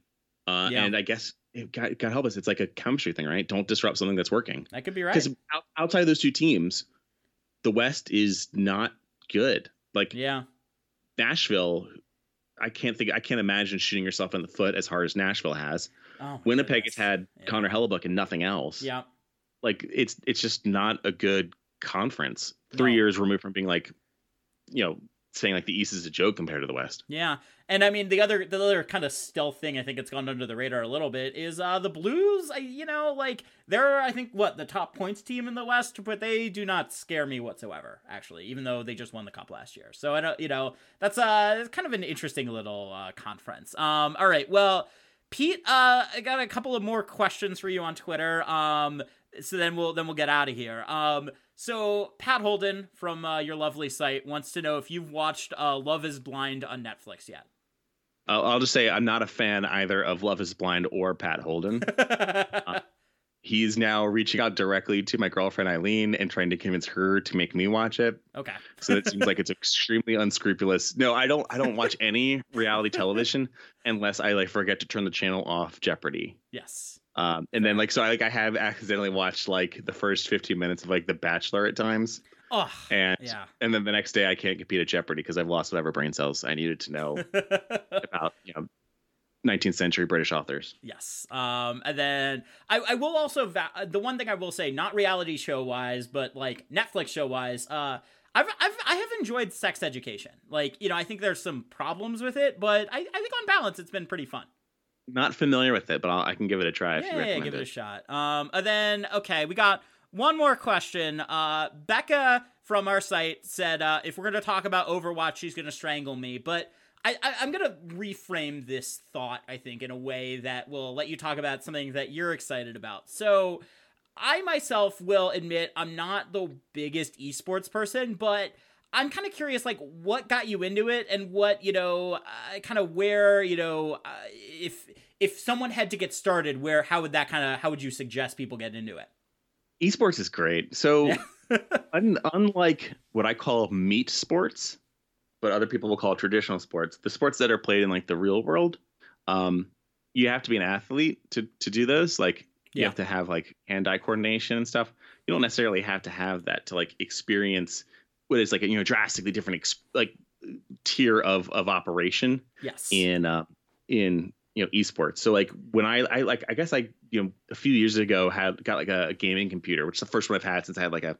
B: Uh,
A: Yeah.
B: and I guess it got got help us. It's like a chemistry thing, right? Don't disrupt something that's working.
A: that could be right.
B: Because out, outside of those two teams, the West is not good. Like
A: Yeah,
B: Nashville, I can't think. I can't imagine shooting yourself in the foot as hard as Nashville has.
A: oh,
B: Winnipeg
A: goodness.
B: has had
A: Yeah.
B: Connor Hellebuyck and nothing else.
A: Yeah,
B: like it's it's just not a good conference. Three
A: No.
B: years removed from being like, you know, saying like the East is a joke compared to the West.
A: yeah, and I mean the other the other kind of stealth thing I think it's gone under the radar a little bit is uh the Blues. I, you know, like they're I think what the top points team in the West, but they do not scare me whatsoever. Actually, even though they just won the cup last year, so I don't you know that's uh it's kind of an interesting little uh, conference. Um, all right, well. Pete, uh, I got a couple of more questions for you on Twitter. Um, so then we'll then we'll get out of here. Um, so Pat Holden from uh, your lovely site wants to know if you've watched uh, Love Is Blind on Netflix yet.
B: I'll, I'll just say I'm not a fan either of Love Is Blind or Pat Holden. He's now reaching out directly to my girlfriend Eileen and trying to convince her to make me watch it.
A: okay.
B: So it seems like it's extremely unscrupulous. No, I don't. I don't watch any reality television unless I like forget to turn the channel off Jeopardy.
A: Yes.
B: Um, and then like so I like I have accidentally watched like the first 15 minutes of like The Bachelor at times,
A: Oh.
B: and
A: Yeah.
B: and then the next day I can't compete at Jeopardy because I've lost whatever brain cells I needed to know about you know 19th century British authors.
A: yes. Um, and then I, I will also va- uh, the one thing I will say, not reality show wise, but like Netflix show wise, uh. I've, I've I have enjoyed Sex Education. Like you know, I think there's some problems with it, but I, I think on balance it's been pretty fun.
B: Not familiar with it, but I'll, I can give it a try if you
A: yeah, yeah, give it
B: it.
A: a shot. Um, and then okay, we got one more question. Uh, Becca from our site said uh, if we're gonna talk about Overwatch, she's gonna strangle me. But I, I, I'm gonna reframe this thought. I think in a way that will let you talk about something that you're excited about. So. I myself will admit I'm not the biggest esports person, but I'm kind of curious, like, what got you into it, and what you know, uh, kind of where you know, uh, if if someone had to get started, where how would that kind of how would you suggest people get into it?
B: Esports is great. So un- unlike what I call meat sports, but other people will call traditional sports, the sports that are played in like the real world, um, you have to be an athlete to to do those. Like you
A: Yeah.
B: have to have like hand-eye coordination and stuff. You don't necessarily have to have that to like experience what is like a you know drastically different ex- like tier of of operation
A: Yes.
B: in uh in you know esports. So like when i i like i guess i you know a few years ago had got like a, gaming computer which is the first one i've had since i had like a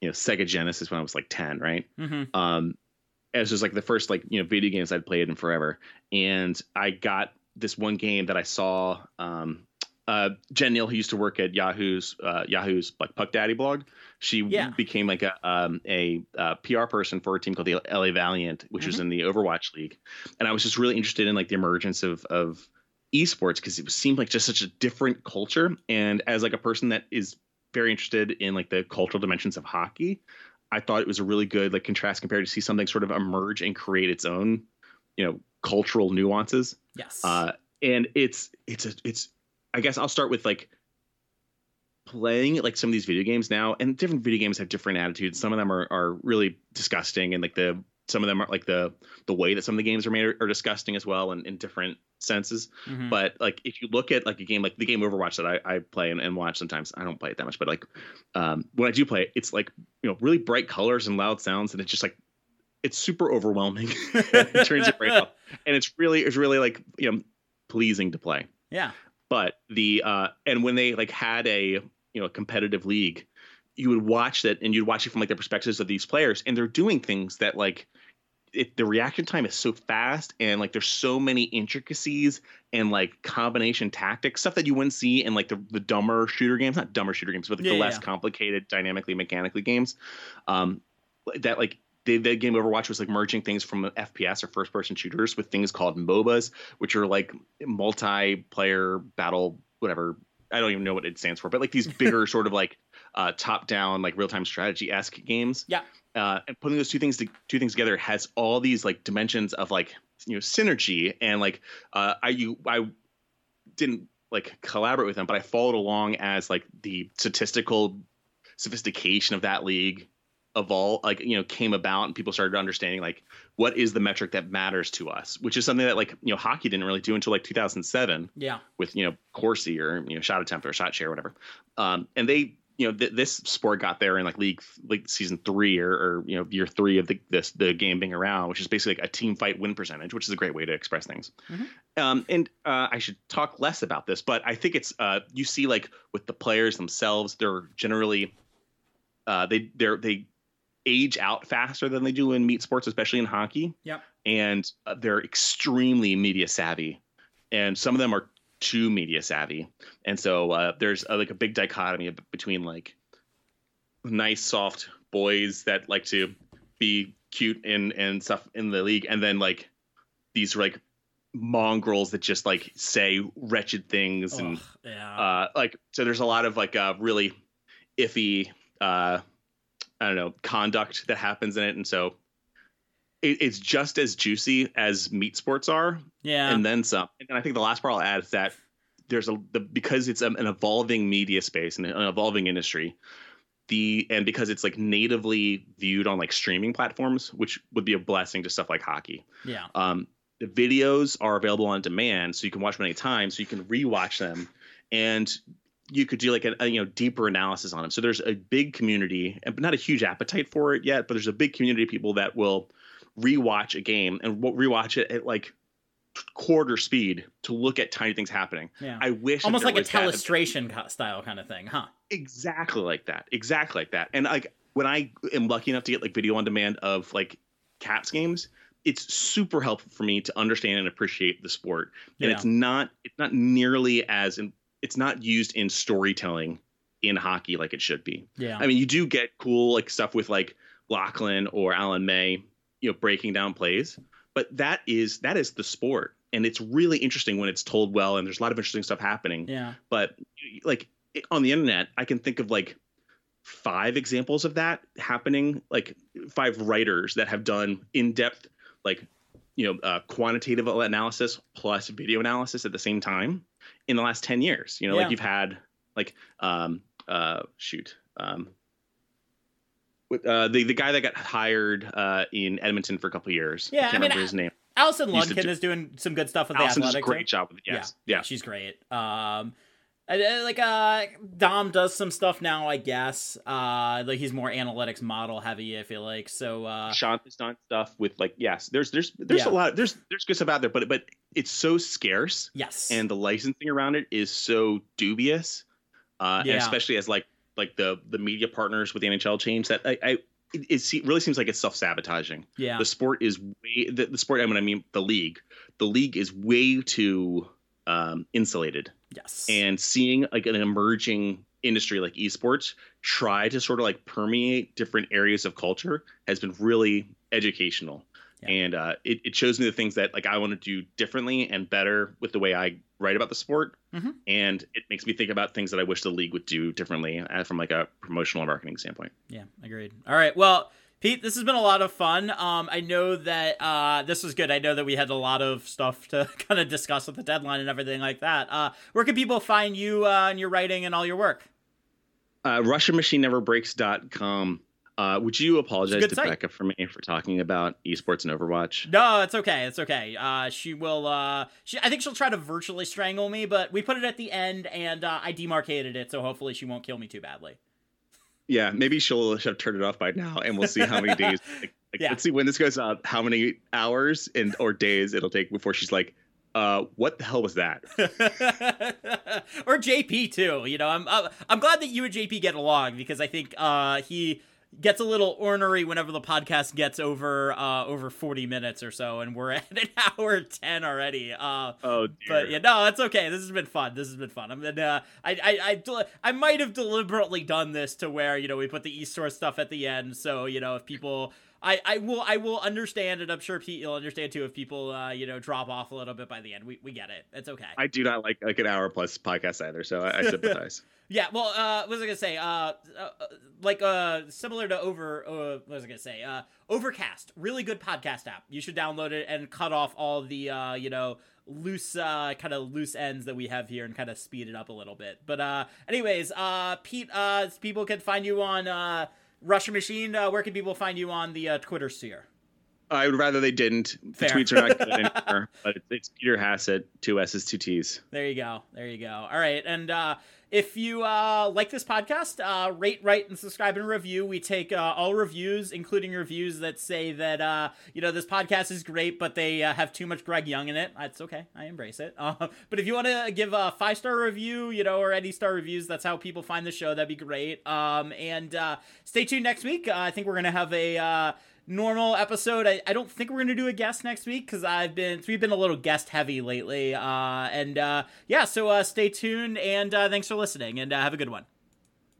B: you know sega genesis when i was like 10 right?
A: Hmm
B: um it was just like the first like you know video games i'd played in forever. And i got this one game that i saw um uh jen neale who used to work at yahoo's uh yahoo's like puck daddy blog she
A: Yeah.
B: became like a um a uh, pr person for a team called the la valiant which was
A: Mhm.
B: in the overwatch league and i was just really interested in like the emergence of of esports because it seemed like just such a different culture and as like a person that is very interested in like the cultural dimensions of hockey, I thought it was a really good like contrast compared to see something sort of emerge and create its own, you know, cultural nuances.
A: Yes.
B: Uh, and it's it's a it's I guess I'll start with like playing like some of these video games now, and different video games have different attitudes. Some of them are are really disgusting, and like the some of them are like the the way that some of the games are made are, are disgusting as well, and in different senses.
A: Mhm.
B: But like if you look at like a game like the game Overwatch that I, I play and, and watch sometimes, I don't play it that much, but like um, when I do play it, it's like you know really bright colors and loud sounds, and it's just like it's super overwhelming. it turns it right up, and it's really it's really like you know pleasing to play.
A: yeah.
B: But the uh, and when they like had a you know competitive league, you would watch that and you'd watch it from like the perspectives of these players, and they're doing things that like it, the reaction time is so fast and like there's so many intricacies and like combination tactics stuff that you wouldn't see in like the, the dumber shooter games not dumber shooter games but like
A: Yeah,
B: the
A: yeah,
B: less complicated dynamically mechanically games um that like the, the game overwatch was like merging things from fps or first person shooters with things called mobas which are like multiplayer battle whatever. I don't even know what it stands for but like these bigger sort of like uh top down like real-time strategy esque games.
A: Yeah.
B: uh, and putting those two things to, two things together has all these like dimensions of like you know synergy and like uh, I you I didn't like collaborate with them, but I followed along as like the statistical sophistication of that league evolved like you know came about and people started understanding like what is the metric that matters to us which is something that like you know hockey didn't really do until like 2007
A: Yeah.
B: with you know Corsi or you know shot attempt or shot share or whatever. Um, and they you know th- this sport got there in like league like season three or, or you know year three of the this the game being around, which is basically like a team fight win percentage, which is a great way to express things.
A: Mhm.
B: Um, and uh, I should talk less about this, but I think it's uh, you see like with the players themselves, they're generally uh, they they're they age out faster than they do in meat sports, especially in hockey
A: Yep.
B: and uh, they're extremely media savvy and some of them are too media savvy and so uh, there's uh, like a big dichotomy between like nice soft boys that like to be cute and and stuff in the league and then like these like mongrels that just like say wretched things and
A: Ugh, yeah.
B: uh like so there's a lot of like uh really iffy uh i don't know conduct that happens in it and so it, it's just as juicy as meat sports are
A: yeah.
B: and then some and i think the last part i'll add is that there's a the, because it's an evolving media space and an evolving industry the and because it's like natively viewed on like streaming platforms which would be a blessing to stuff like hockey
A: yeah.
B: um, the videos are available on demand, so you can watch them anytime. So you can rewatch them, and you could do like a, a, you know deeper analysis on them. So there's a big community, and not a huge appetite for it yet, but there's a big community of people that will rewatch a game and will rewatch it at like quarter speed to look at tiny things happening.
A: Yeah.
B: I wish
A: Almost like a
B: that-
A: telestration style kind of thing, huh?
B: exactly like that exactly like that and like when i am lucky enough to get like video on demand of like caps games it's super helpful for me to understand and appreciate the sport and
A: Yeah.
B: it's not it's not nearly as in, it's not used in storytelling in hockey like it should be
A: Yeah.
B: i mean you do get cool like stuff with like laughlin or alan may you know breaking down plays but that is that is the sport and it's really interesting when it's told well and there's a lot of interesting stuff happening
A: yeah.
B: but like on the internet i can think of like five examples of that happening like five writers that have done in-depth like you know uh, quantitative analysis plus video analysis at the same time in the last 10 years you know
A: Yeah.
B: like you've had like um uh shoot um with, uh, the the guy that got hired uh, in Edmonton for a couple years.
A: Yeah,
B: I
A: I
B: can't
A: mean,
B: remember his name. Alison
A: Lukan
B: do-
A: is doing some good stuff with the
B: Alison does a great
A: too.
B: job with it. Yes,
A: yeah,
B: yeah.
A: she's great. Um, and, uh, like uh, Dom does some stuff now, I guess. Uh, like he's more analytics model heavy. I feel like so. Uh,
B: Sean has done stuff with like yes, there's there's there's
A: Yeah.
B: a lot there's there's good stuff out there, but but it's so scarce
A: yes,
B: and the licensing around it is so dubious, uh,
A: Yeah.
B: especially as like like the the media partners with the NHL change that I, I it, it se- really seems like it's self sabotaging.
A: yeah,
B: The sport is way the, the sport. I mean, I mean the league. The league is way too um, insulated
A: yes,
B: and seeing like an emerging industry like esports try to sort of like permeate different areas of culture has been really educational yeah. and uh, it, it shows me the things that like I want to do differently and better with the way I write about the sport, mm-hmm. and it makes me think about things that I wish the league would do differently uh, from like a promotional marketing standpoint.
A: Yeah, agreed. All right, well. Pete, this has been a lot of fun. Um, I know that uh, this was good. I know that we had a lot of stuff to kind of discuss with the deadline and everything like that. Uh, where can people find you uh, and your writing and all your work?
B: Uh, RussianMachineNeverBreaks.com. Uh, would you apologize to site. Becca for me for talking about esports and Overwatch?
A: No, it's okay. It's okay. Uh, she will. Uh, she, I think she'll try to virtually strangle me, but we put it at the end, and uh, I demarcated it, so hopefully she won't kill me too badly.
B: Yeah, maybe she'll have turned it off by now, and we'll see how many days. Like, yeah. Let's see when this goes out, how many hours and or days it'll take before she's like, uh, what the hell was that?
A: or JP too. You know, I'm I'm glad that you and JP get along because I think uh, he gets a little ornery whenever the podcast gets over uh over 40 minutes or so and we're at an hour 10 already uh
B: oh dear.
A: but yeah no it's okay. This has been fun. This has been fun. I mean uh, I, I i i might have deliberately done this to where you know we put the esports stuff at the end. So you know if people I, I will I will understand, and I'm sure Pete you'll understand too if people uh, you know drop off a little bit by the end. We, we get it. It's okay.
B: I do not like like an hour plus podcast either, so I, I sympathize.
A: yeah, well, uh, what was I gonna say? Uh, uh, like uh, similar to over uh, what was I gonna say? Uh, Overcast, really good podcast app. You should download it and cut off all the uh, you know loose uh kind of loose ends that we have here and kind of speed it up a little bit but uh anyways uh pete uh people can find you on uh Russian Machine, uh, where can people find you on the uh, Twitter sphere?
B: I would rather they didn't. Fair. The tweets are not good anymore. But it's Peter Hassett, two S's, two T's.
A: There you go. There you go. All right. And uh, if you uh, like this podcast, uh, rate, write, and subscribe and review. We take uh, all reviews, including reviews that say that uh, you know this podcast is great, but they uh, have too much Greg Young in it. That's okay. I embrace it. Uh, but if you want to give a five star review, you know, or any star reviews, that's how people find the show. That'd be great. Um, and stay tuned next week. I think we're gonna have a normal episode. I, I don't think we're gonna do a guest next week because I've been we've been a little guest heavy lately. Uh, and uh, yeah, so uh, stay tuned and uh, thanks for listening and uh, have a good one.